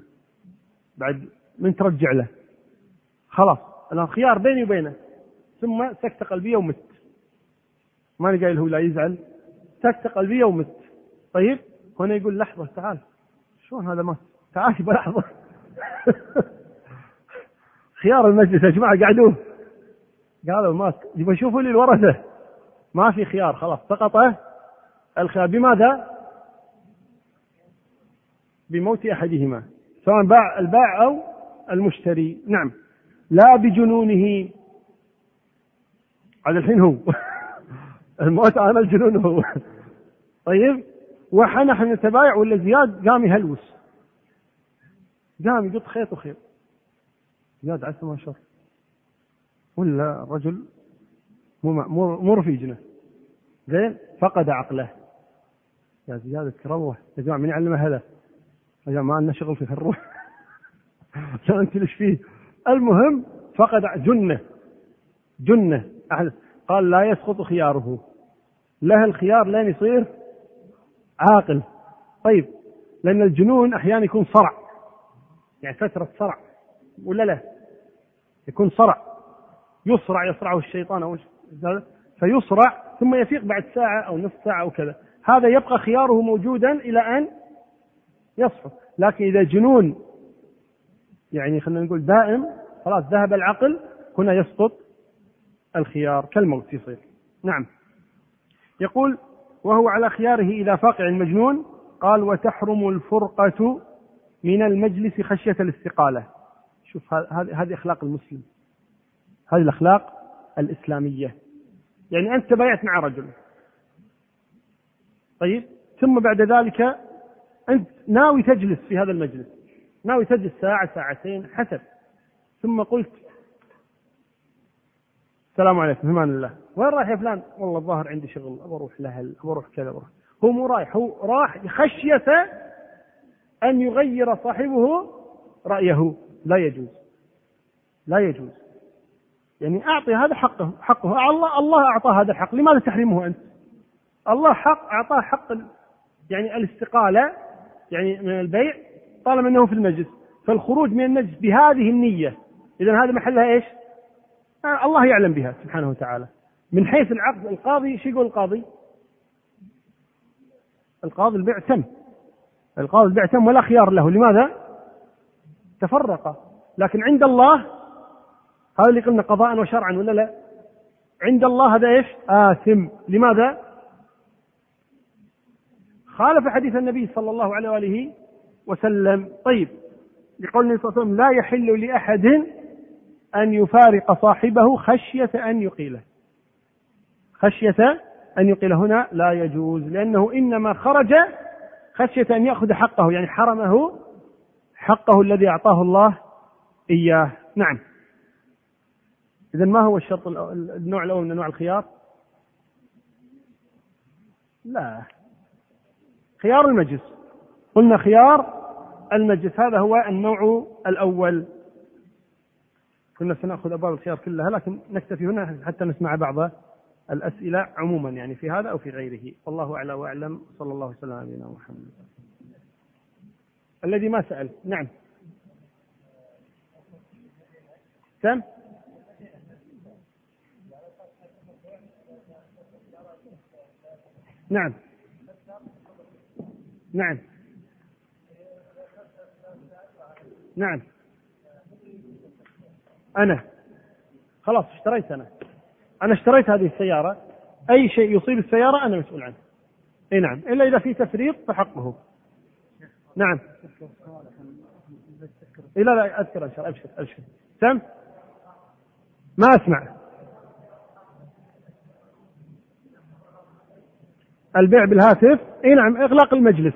بعد من ترجع له. خلاص. الآن خيار بيني وبينه. ثم سكتة قلبية ومت. ماني قايل هو لا يزعل. سكتة قلبية ومت. طيب؟ هنا يقول لحظة تعال. شلون هذا مات؟ تعال بلحظة خيار المجلس يا جماعة قعدوه قالوا ما يبغى يشوفوا لي الورثة. ما في خيار خلاص. سقط الخيار. بماذا؟ بموت أحدهما سواء باع البائع أو المشتري. نعم. لا بجنونه. هذا الحين هو. الموت على الجنون هو. طيب. وحنح نتبايع ولا زياد؟ قام يهلوس. قام يقط خيط وخيط. زياد عسى ما شر. ولا الرجل مو مو رفيجنا. زين؟ فقد عقله. يا زياد تروح. يا جماعة من يعلمه هذا؟ يا جماعة ما لنا شغل في الروح. عشان أنت ليش فيه؟ المهم فقد جنة. جنة. قال لا يسقط خياره. له الخيار لين يصير عاقل. طيب لأن الجنون أحيانا يكون صرع. يعني فترة صرع. ولا لا؟ يكون صرع. يصرع يصرعه الشيطان. أو فيصرع ثم يفيق بعد ساعة أو نصف ساعة أو كذا. هذا يبقى خياره موجودا إلى أن يصحو. لكن إذا جنون يعني خلينا نقول دائم خلاص ذهب العقل هنا يسقط الخيار كالموت يصير. نعم. يقول وهو على خياره إذا فاقع المجنون قال وتحرم الفرقة من المجلس خشية الاستقالة. شوف هذه أخلاق المسلم. هذه الأخلاق الإسلامية. يعني أنت تبايعت مع رجل. طيب؟ ثم بعد ذلك أنت ناوي تجلس في هذا المجلس. ناوي تجلس ساعة ساعتين حسب. ثم قلت السلام عليكم في أمان الله. وين رايح يا فلان؟ والله الظاهر عندي شغل ابى أروح أروح كذا بروح هو مو رايح هو راح خشية أن يغير صاحبه رأيه. لا يجوز. لا يجوز. يعني أعطي هذا حقه حقه. الله الله أعطاه هذا الحق. لماذا تحرمه أنت؟ الله حق أعطاه حق يعني الاستقالة يعني من البيع طالما أنه في المجلس. فالخروج من المجلس بهذه النية. إذا هذا محلها إيش؟ آه الله يعلم بها سبحانه وتعالى. من حيث العقد القاضي شو يقول القاضي؟ القاضي البيع تم. القاضي البيع تم ولا خيار له. لماذا؟ تفرق. لكن عند الله هذا اللي قلنا قضاء وشرعا ولا لا؟ عند الله هذا إيش؟ آثم. لماذا؟ خالف حديث النبي صلى الله عليه وآله وسلم. طيب يقول النبي صلى الله عليه وسلم لا يحل لأحد أن يفارق صاحبه خشية أن يقيله. خشية أن يقيل هنا لا يجوز لأنه إنما خرج خشية أن يأخذ حقه يعني حرمه حقه الذي أعطاه الله إياه. نعم. إذا ما هو الشرط النوع الأول من أنواع الخيار؟ لا. خيار المجلس. قلنا خيار المجلس. هذا هو النوع الأول. كنا سنأخذ أبواب الخيار كلها لكن نكتفي هنا حتى نسمع بعض الأسئلة عموما يعني في هذا أو في غيره. والله أعلى وأعلم. صلى الله وسلم على محمد. الذي ما سأل. نعم. كم نعم. نعم. نعم. أنا. خلاص اشتريت أنا. أنا اشتريت هذه السيارة. أي شيء يصيب السيارة أنا مسؤول عنه. أي نعم. إلا إذا في تفريط فحقه. نعم. إيه لا لا أذكر إن شاء الله. أبشر أبشر. سم ما أسمع. البيع بالهاتف. إي نعم إغلاق المجلس.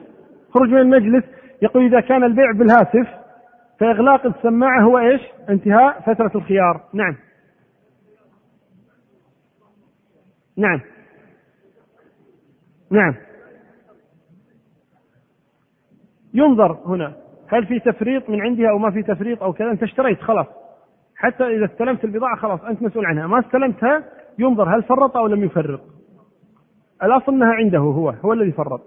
خروج من المجلس يقول إذا كان البيع بالهاتف فإغلاق السماعة هو إيش؟ انتهاء فترة الخيار. نعم. نعم. نعم. ينظر هنا هل في تفريط من عندها أو ما في تفريط أو كذا؟ أنت اشتريت خلاص. حتى إذا استلمت البضاعة خلاص أنت مسؤول عنها. ما استلمتها ينظر هل فرط أو لم يفرط. الاصل انها عنده هو هو الذي فرط.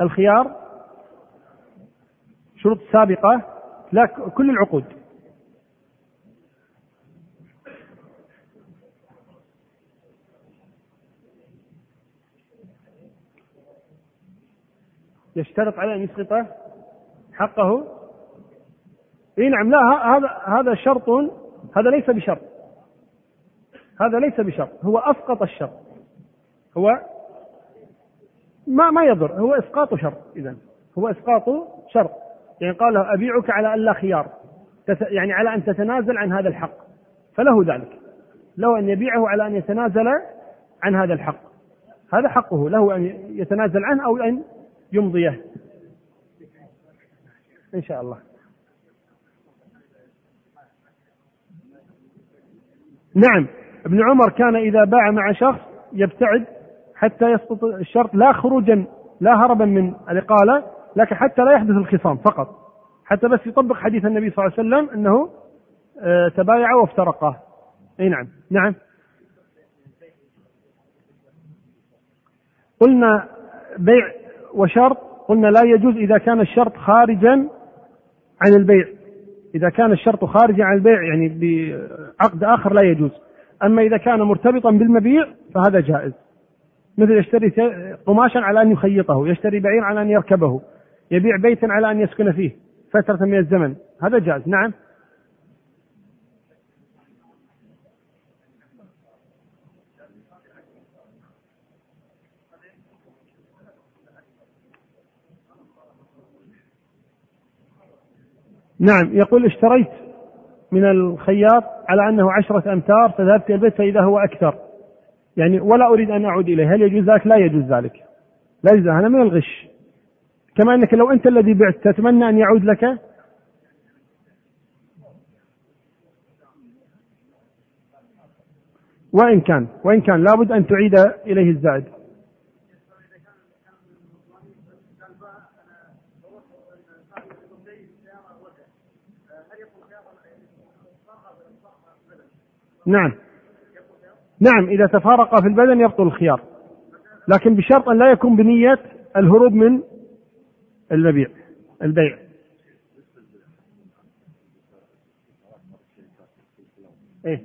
الخيار شروط سابقة لا كل العقود. يشترط عليه أن يسقط حقه. اي نعم لا هذا هذا شرط هذا ليس بشرط. هذا ليس بشرط هو أسقط الشرط. هو ما ما يضر هو إسقاط شرط اذا هو إسقاط شرط. يعني قال له أبيعك على أن لا خيار يعني على أن تتنازل عن هذا الحق. فله ذلك. له أن يبيعه على أن يتنازل عن هذا الحق. هذا حقه له أن يتنازل عنه أو أن يمضيه. إن شاء الله. نعم. ابن عمر كان إذا باع مع شخص يبتعد حتى يسقط الشرط لا خروجا لا هربا من الإقالة لكن حتى لا يحدث الخصام فقط. حتى بس يطبق حديث النبي صلى الله عليه وسلم أنه آه، تبايع وافترقا أي نعم. نعم. قلنا بيع وشرط قلنا لا يجوز إذا كان الشرط خارجا عن البيع. إذا كان الشرط خارجا عن البيع يعني بعقد آخر لا يجوز. أما إذا كان مرتبطا بالمبيع فهذا جائز. مثل يشتري قماشا على أن يخيطه يشتري بعير على أن يركبه يبيع بيتا على أن يسكن فيه فترة من الزمن. هذا جائز. نعم. نعم. يقول اشتريت من الخياط على أنه عشرة أمتار فذهبت إلى البيت فإذا هو أكثر. يعني ولا أريد أن أعود إليه. هل يجوز ذلك؟ لا يجوز ذلك. لا يجوز. هذا من ألغش. كما أنك لو أنت الذي بعت تتمنى أن يعود لك؟ وإن كان وإن كان. لابد أن تعيد إليه الزائد. نعم. نعم إذا تفارق في البدن يبطل الخيار. لكن بشرط أن لا يكون بنية الهروب من المبيع البيع. إيه.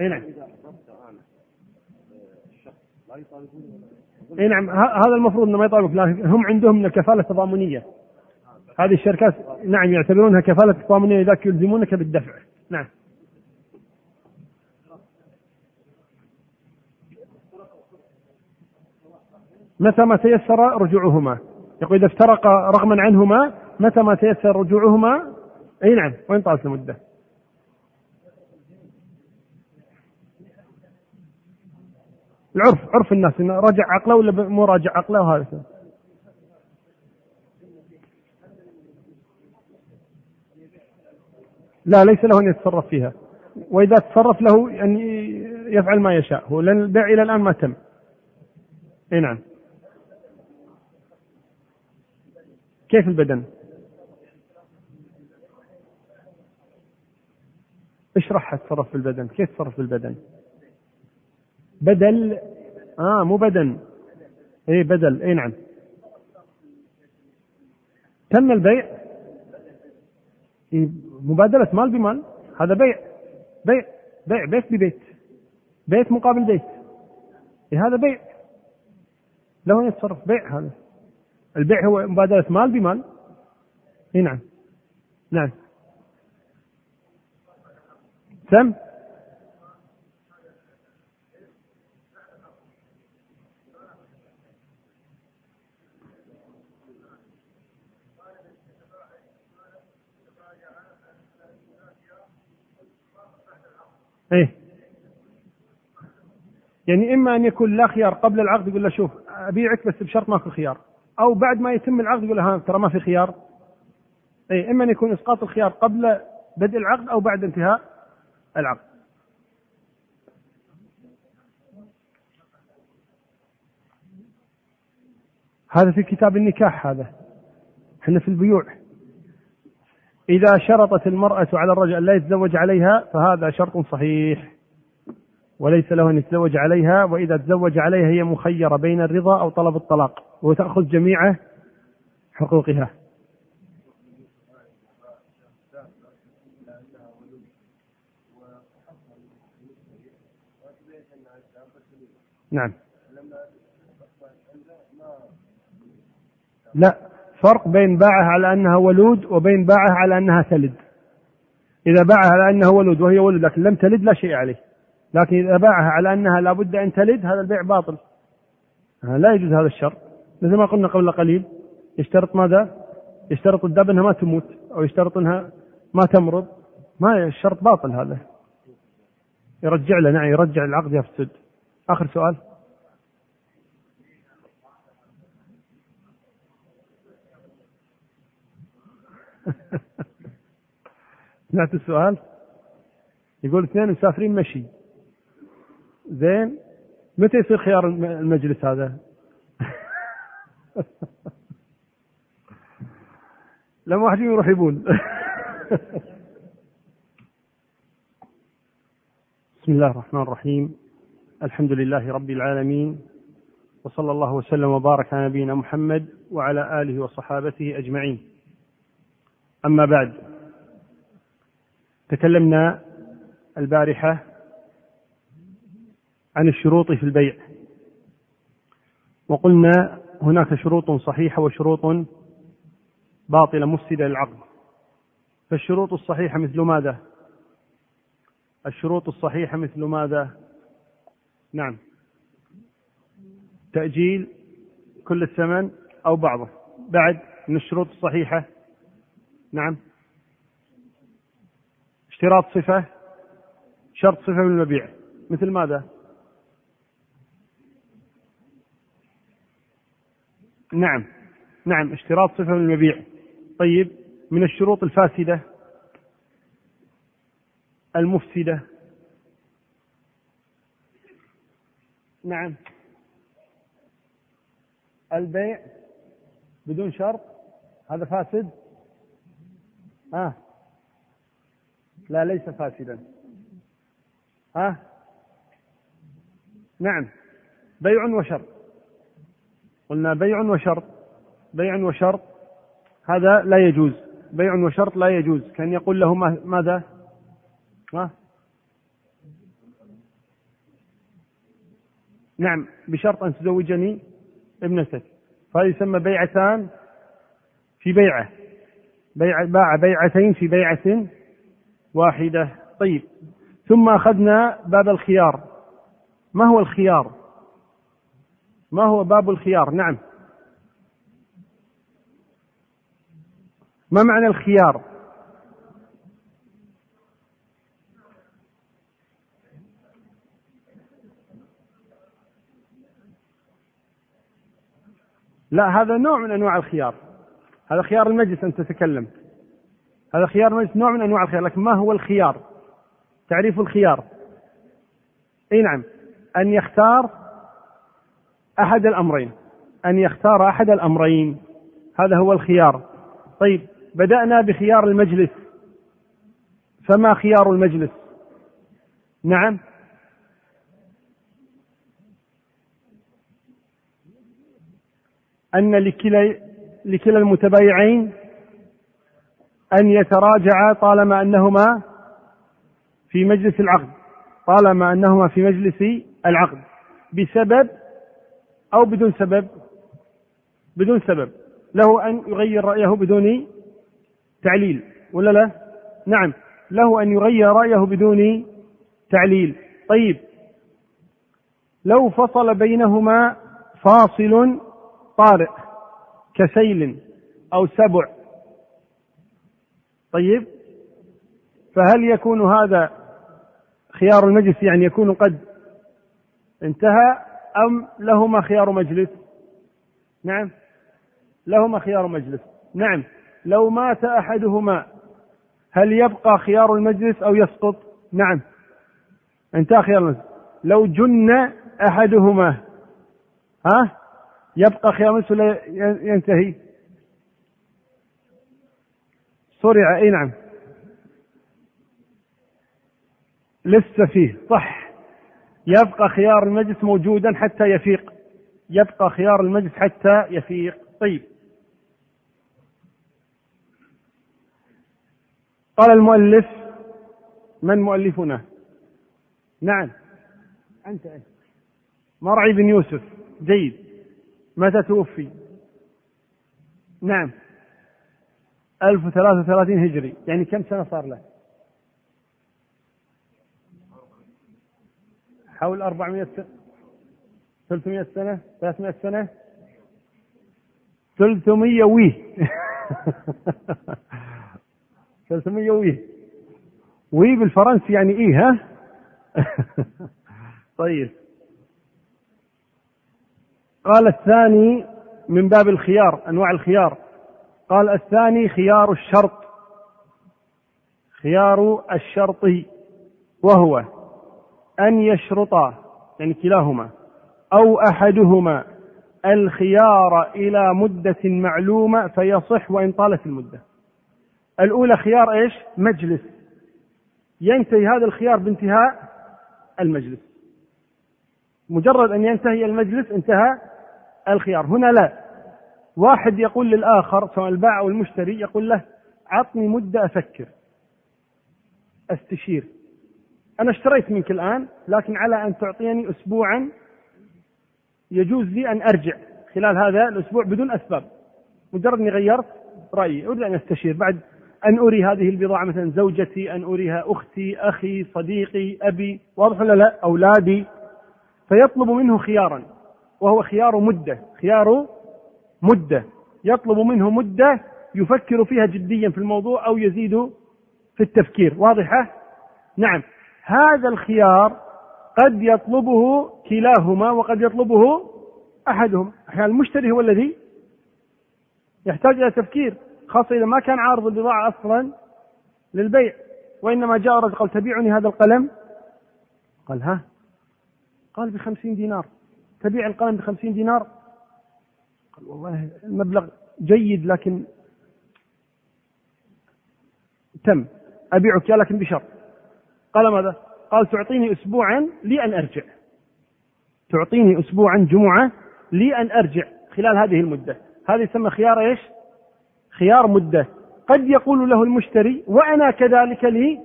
اي نعم. اي نعم هذا المفروض إنه ما يطالبك لكن هم عندهم من الكفالة التضامنية. هذه الشركات نعم يعتبرونها كفالة تضامنية لذلك يلزمونك بالدفع. نعم. متى ما تيسر رجوعهما؟ يقول إذا افترق رغما عنهما متى ما تيسر رجوعهما؟ أي نعم وين طالت المدة؟ العرف عرف الناس إنه رجع عقله ولا مو راجع عقله؟ وهذا لا ليس له أن يتصرف فيها. وإذا تصرف له أن يفعل ما يشاء. هو لأن البيع إلى الآن ما تم. أي نعم. كيف البدن؟ اشرح تصرف في البدن؟ كيف تصرف في البدن؟ بدل؟ آه مو بدن. اي بدل. إي نعم. تم البيع؟ مبادلة مال بمال هذا بيع بيع بيع بيت ببيت بيت مقابل بيت. إيه هذا بيع. له أن يتصرف بيع هذا. البيع هو مبادلة مال بمال. اي نعم. نعم. سم؟ إيه. يعني إما أن يكون لا خيار قبل العقد يقول له شوف أبيعك بس بشرط ماكو خيار. أو بعد ما يتم العقد يقول له ها ترى ما في خيار. اي إما أن يكون إسقاط الخيار قبل بدء العقد أو بعد انتهاء العقد. هذا في كتاب النكاح هذا. إحنا في البيوع. إذا شرطت المرأة على الرجل أن لا يتزوج عليها فهذا شرط صحيح. وليس له أن يتزوج عليها وإذا تزوج عليها هي مخيرة بين الرضا أو طلب الطلاق وتأخذ جميع حقوقها. نعم. لا. فرق بين باعها على أنها ولود وبين باعها على أنها تلد. إذا باعها على أنها ولود وهي ولد لكن لم تلد لا شيء عليه. لكن إذا باعها على أنها لابد أن تلد هذا البيع باطل. لا يجوز هذا الشرط. مثل ما قلنا قبل قليل يشترط ماذا؟ يشترط الدابة أنها ما تموت أو يشترط أنها ما تمرض. ما الشرط باطل هذا. يرجع له نعم يرجع العقد يفسد. آخر سؤال. سمعت السؤال. يقول اثنين مسافرين مشي. زين متى يصير خيار المجلس هذا؟ لما واحد يروح يبول. بسم الله الرحمن الرحيم. الحمد لله رب العالمين وصلى الله وسلم وبارك على نبينا محمد وعلى آله وصحابته أجمعين. أما بعد تكلمنا البارحة عن الشروط في البيع وقلنا هناك شروط صحيحة وشروط باطلة مفسدة للعقد. فالشروط الصحيحة مثل ماذا؟ الشروط الصحيحة مثل ماذا؟ نعم. تأجيل كل الثمن أو بعضه. بعد من الشروط الصحيحة نعم. اشتراط صفة شرط صفة من المبيع. مثل ماذا؟ نعم. نعم اشتراط صفة من المبيع. طيب من الشروط الفاسدة المفسدة. نعم. البيع بدون شرط هذا فاسد. ها؟ آه. لا ليس فاسدا. ها؟ آه. نعم. بيع وشرط قلنا بيع وشرط بيع وشرط هذا لا يجوز. بيع وشرط لا يجوز. كان يقول له ماذا؟ ها؟ نعم. بشرط أن تزوجني ابنتك. فهذا يسمى بيعتان في بيعة. بيع باع بيعتين في بيعة واحدة. طيب. ثم أخذنا باب الخيار. ما هو الخيار؟ ما هو باب الخيار؟ نعم. ما معنى الخيار؟ لا هذا نوع من أنواع الخيار. هذا خيار المجلس انت تتكلم. هذا خيار المجلس نوع من أنواع الخيار لكن ما هو الخيار؟ تعريف الخيار. إي نعم. أن يختار أحد الأمرين. أن يختار أحد الأمرين. هذا هو الخيار. طيب بدأنا بخيار المجلس. فما خيار المجلس؟ نعم. أن لكلا لكلا المتبايعين أن يتراجعا طالما أنهما في مجلس العقد طالما أنهما في مجلس العقد بسبب أو بدون سبب بدون سبب له أن يغير رأيه بدون تعليل ولا لا؟ نعم له أن يغير رأيه بدون تعليل. طيب لو فصل بينهما فاصل طارئ كسيل أو سبع. طيب؟ فهل يكون هذا خيار المجلس يعني يكون قد انتهى أم لهما خيار مجلس؟ نعم. لهما خيار مجلس. نعم. لو مات أحدهما هل يبقى خيار المجلس أو يسقط؟ نعم. انتهى خيار المجلس. لو جن أحدهما ها؟ يبقى خيار ولا ينتهي. صرع أي نعم. لسه فيه. صح. يبقى خيار المجلس موجودا حتى يفيق. يبقى خيار المجلس حتى يفيق. طيب. قال المؤلف من مؤلفنا؟ نعم. أنت. مرعي بن يوسف. جيد. متى توفي؟ نعم. 1033 هجري. يعني كم سنة صار له؟ حول 400 سنة 300 سنة؟ 300 سنة؟ 300 ويه 300 ويه وي بالفرنسي يعني إيه ها؟ طيب. قال الثاني من باب الخيار أنواع الخيار. قال الثاني خيار الشرط. خيار الشرط وهو أن يشرطا يعني كلاهما أو أحدهما الخيار إلى مدة معلومة فيصح وإن طالت المدة. الأولى خيار إيش؟ مجلس. ينتهي هذا الخيار بانتهاء المجلس. مجرد أن ينتهي المجلس انتهى الخيار. هنا لا. واحد يقول للآخر سواء البائع أو المشتري يقول له عطني مدة أفكر. أستشير. أنا اشتريت منك الآن لكن على أن تعطيني أسبوعا يجوز لي أن أرجع خلال هذا الأسبوع بدون أسباب. مجرد أني غيرت رأيي. أريد أن أستشير. بعد أن أري هذه البضاعة مثلا زوجتي أن أريها أختي أخي صديقي أبي واضح ولا لا؟ أولادي. فيطلب منه خيارا. وهو خيار مدة خيار مدة. يطلب منه مدة يفكر فيها جديا في الموضوع أو يزيد في التفكير. واضحة؟ نعم. هذا الخيار قد يطلبه كلاهما وقد يطلبه أحدهم. أحيانا المشتري هو الذي يحتاج إلى تفكير خاصة إذا ما كان عارض البضاعة أصلا للبيع. وإنما جاء رجل قال تبيعني هذا القلم؟ قال ها؟ قال بخمسين دينار. تبيع القلم بخمسين دينار؟ قال والله المبلغ جيد لكن تم أبيعك لكن بشرط. قال ماذا؟ قال تعطيني أسبوعا لي أن أرجع. تعطيني أسبوعا جمعة لي أن أرجع خلال هذه المدة. هذه يسمى خيار إيش؟ خيار مدة. قد يقول له المشتري وأنا كذلك لي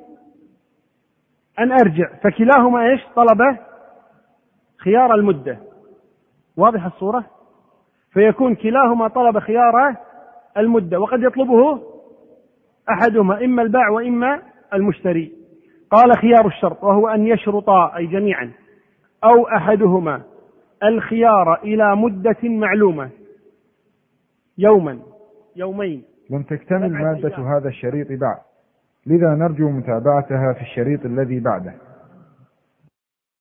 أن أرجع. فكلاهما إيش؟ طلب خيار المدة. واضح الصورة؟ فيكون كلاهما طلب خيار المدة وقد يطلبه أحدهما إما الباع وإما المشتري. قال خيار الشرط وهو أن يشرطا أي جميعا أو أحدهما الخيار إلى مدة معلومة. يوما يومين. لم تكتمل مادة هذا الشريط بعد. لذا نرجو متابعتها في الشريط الذي بعده.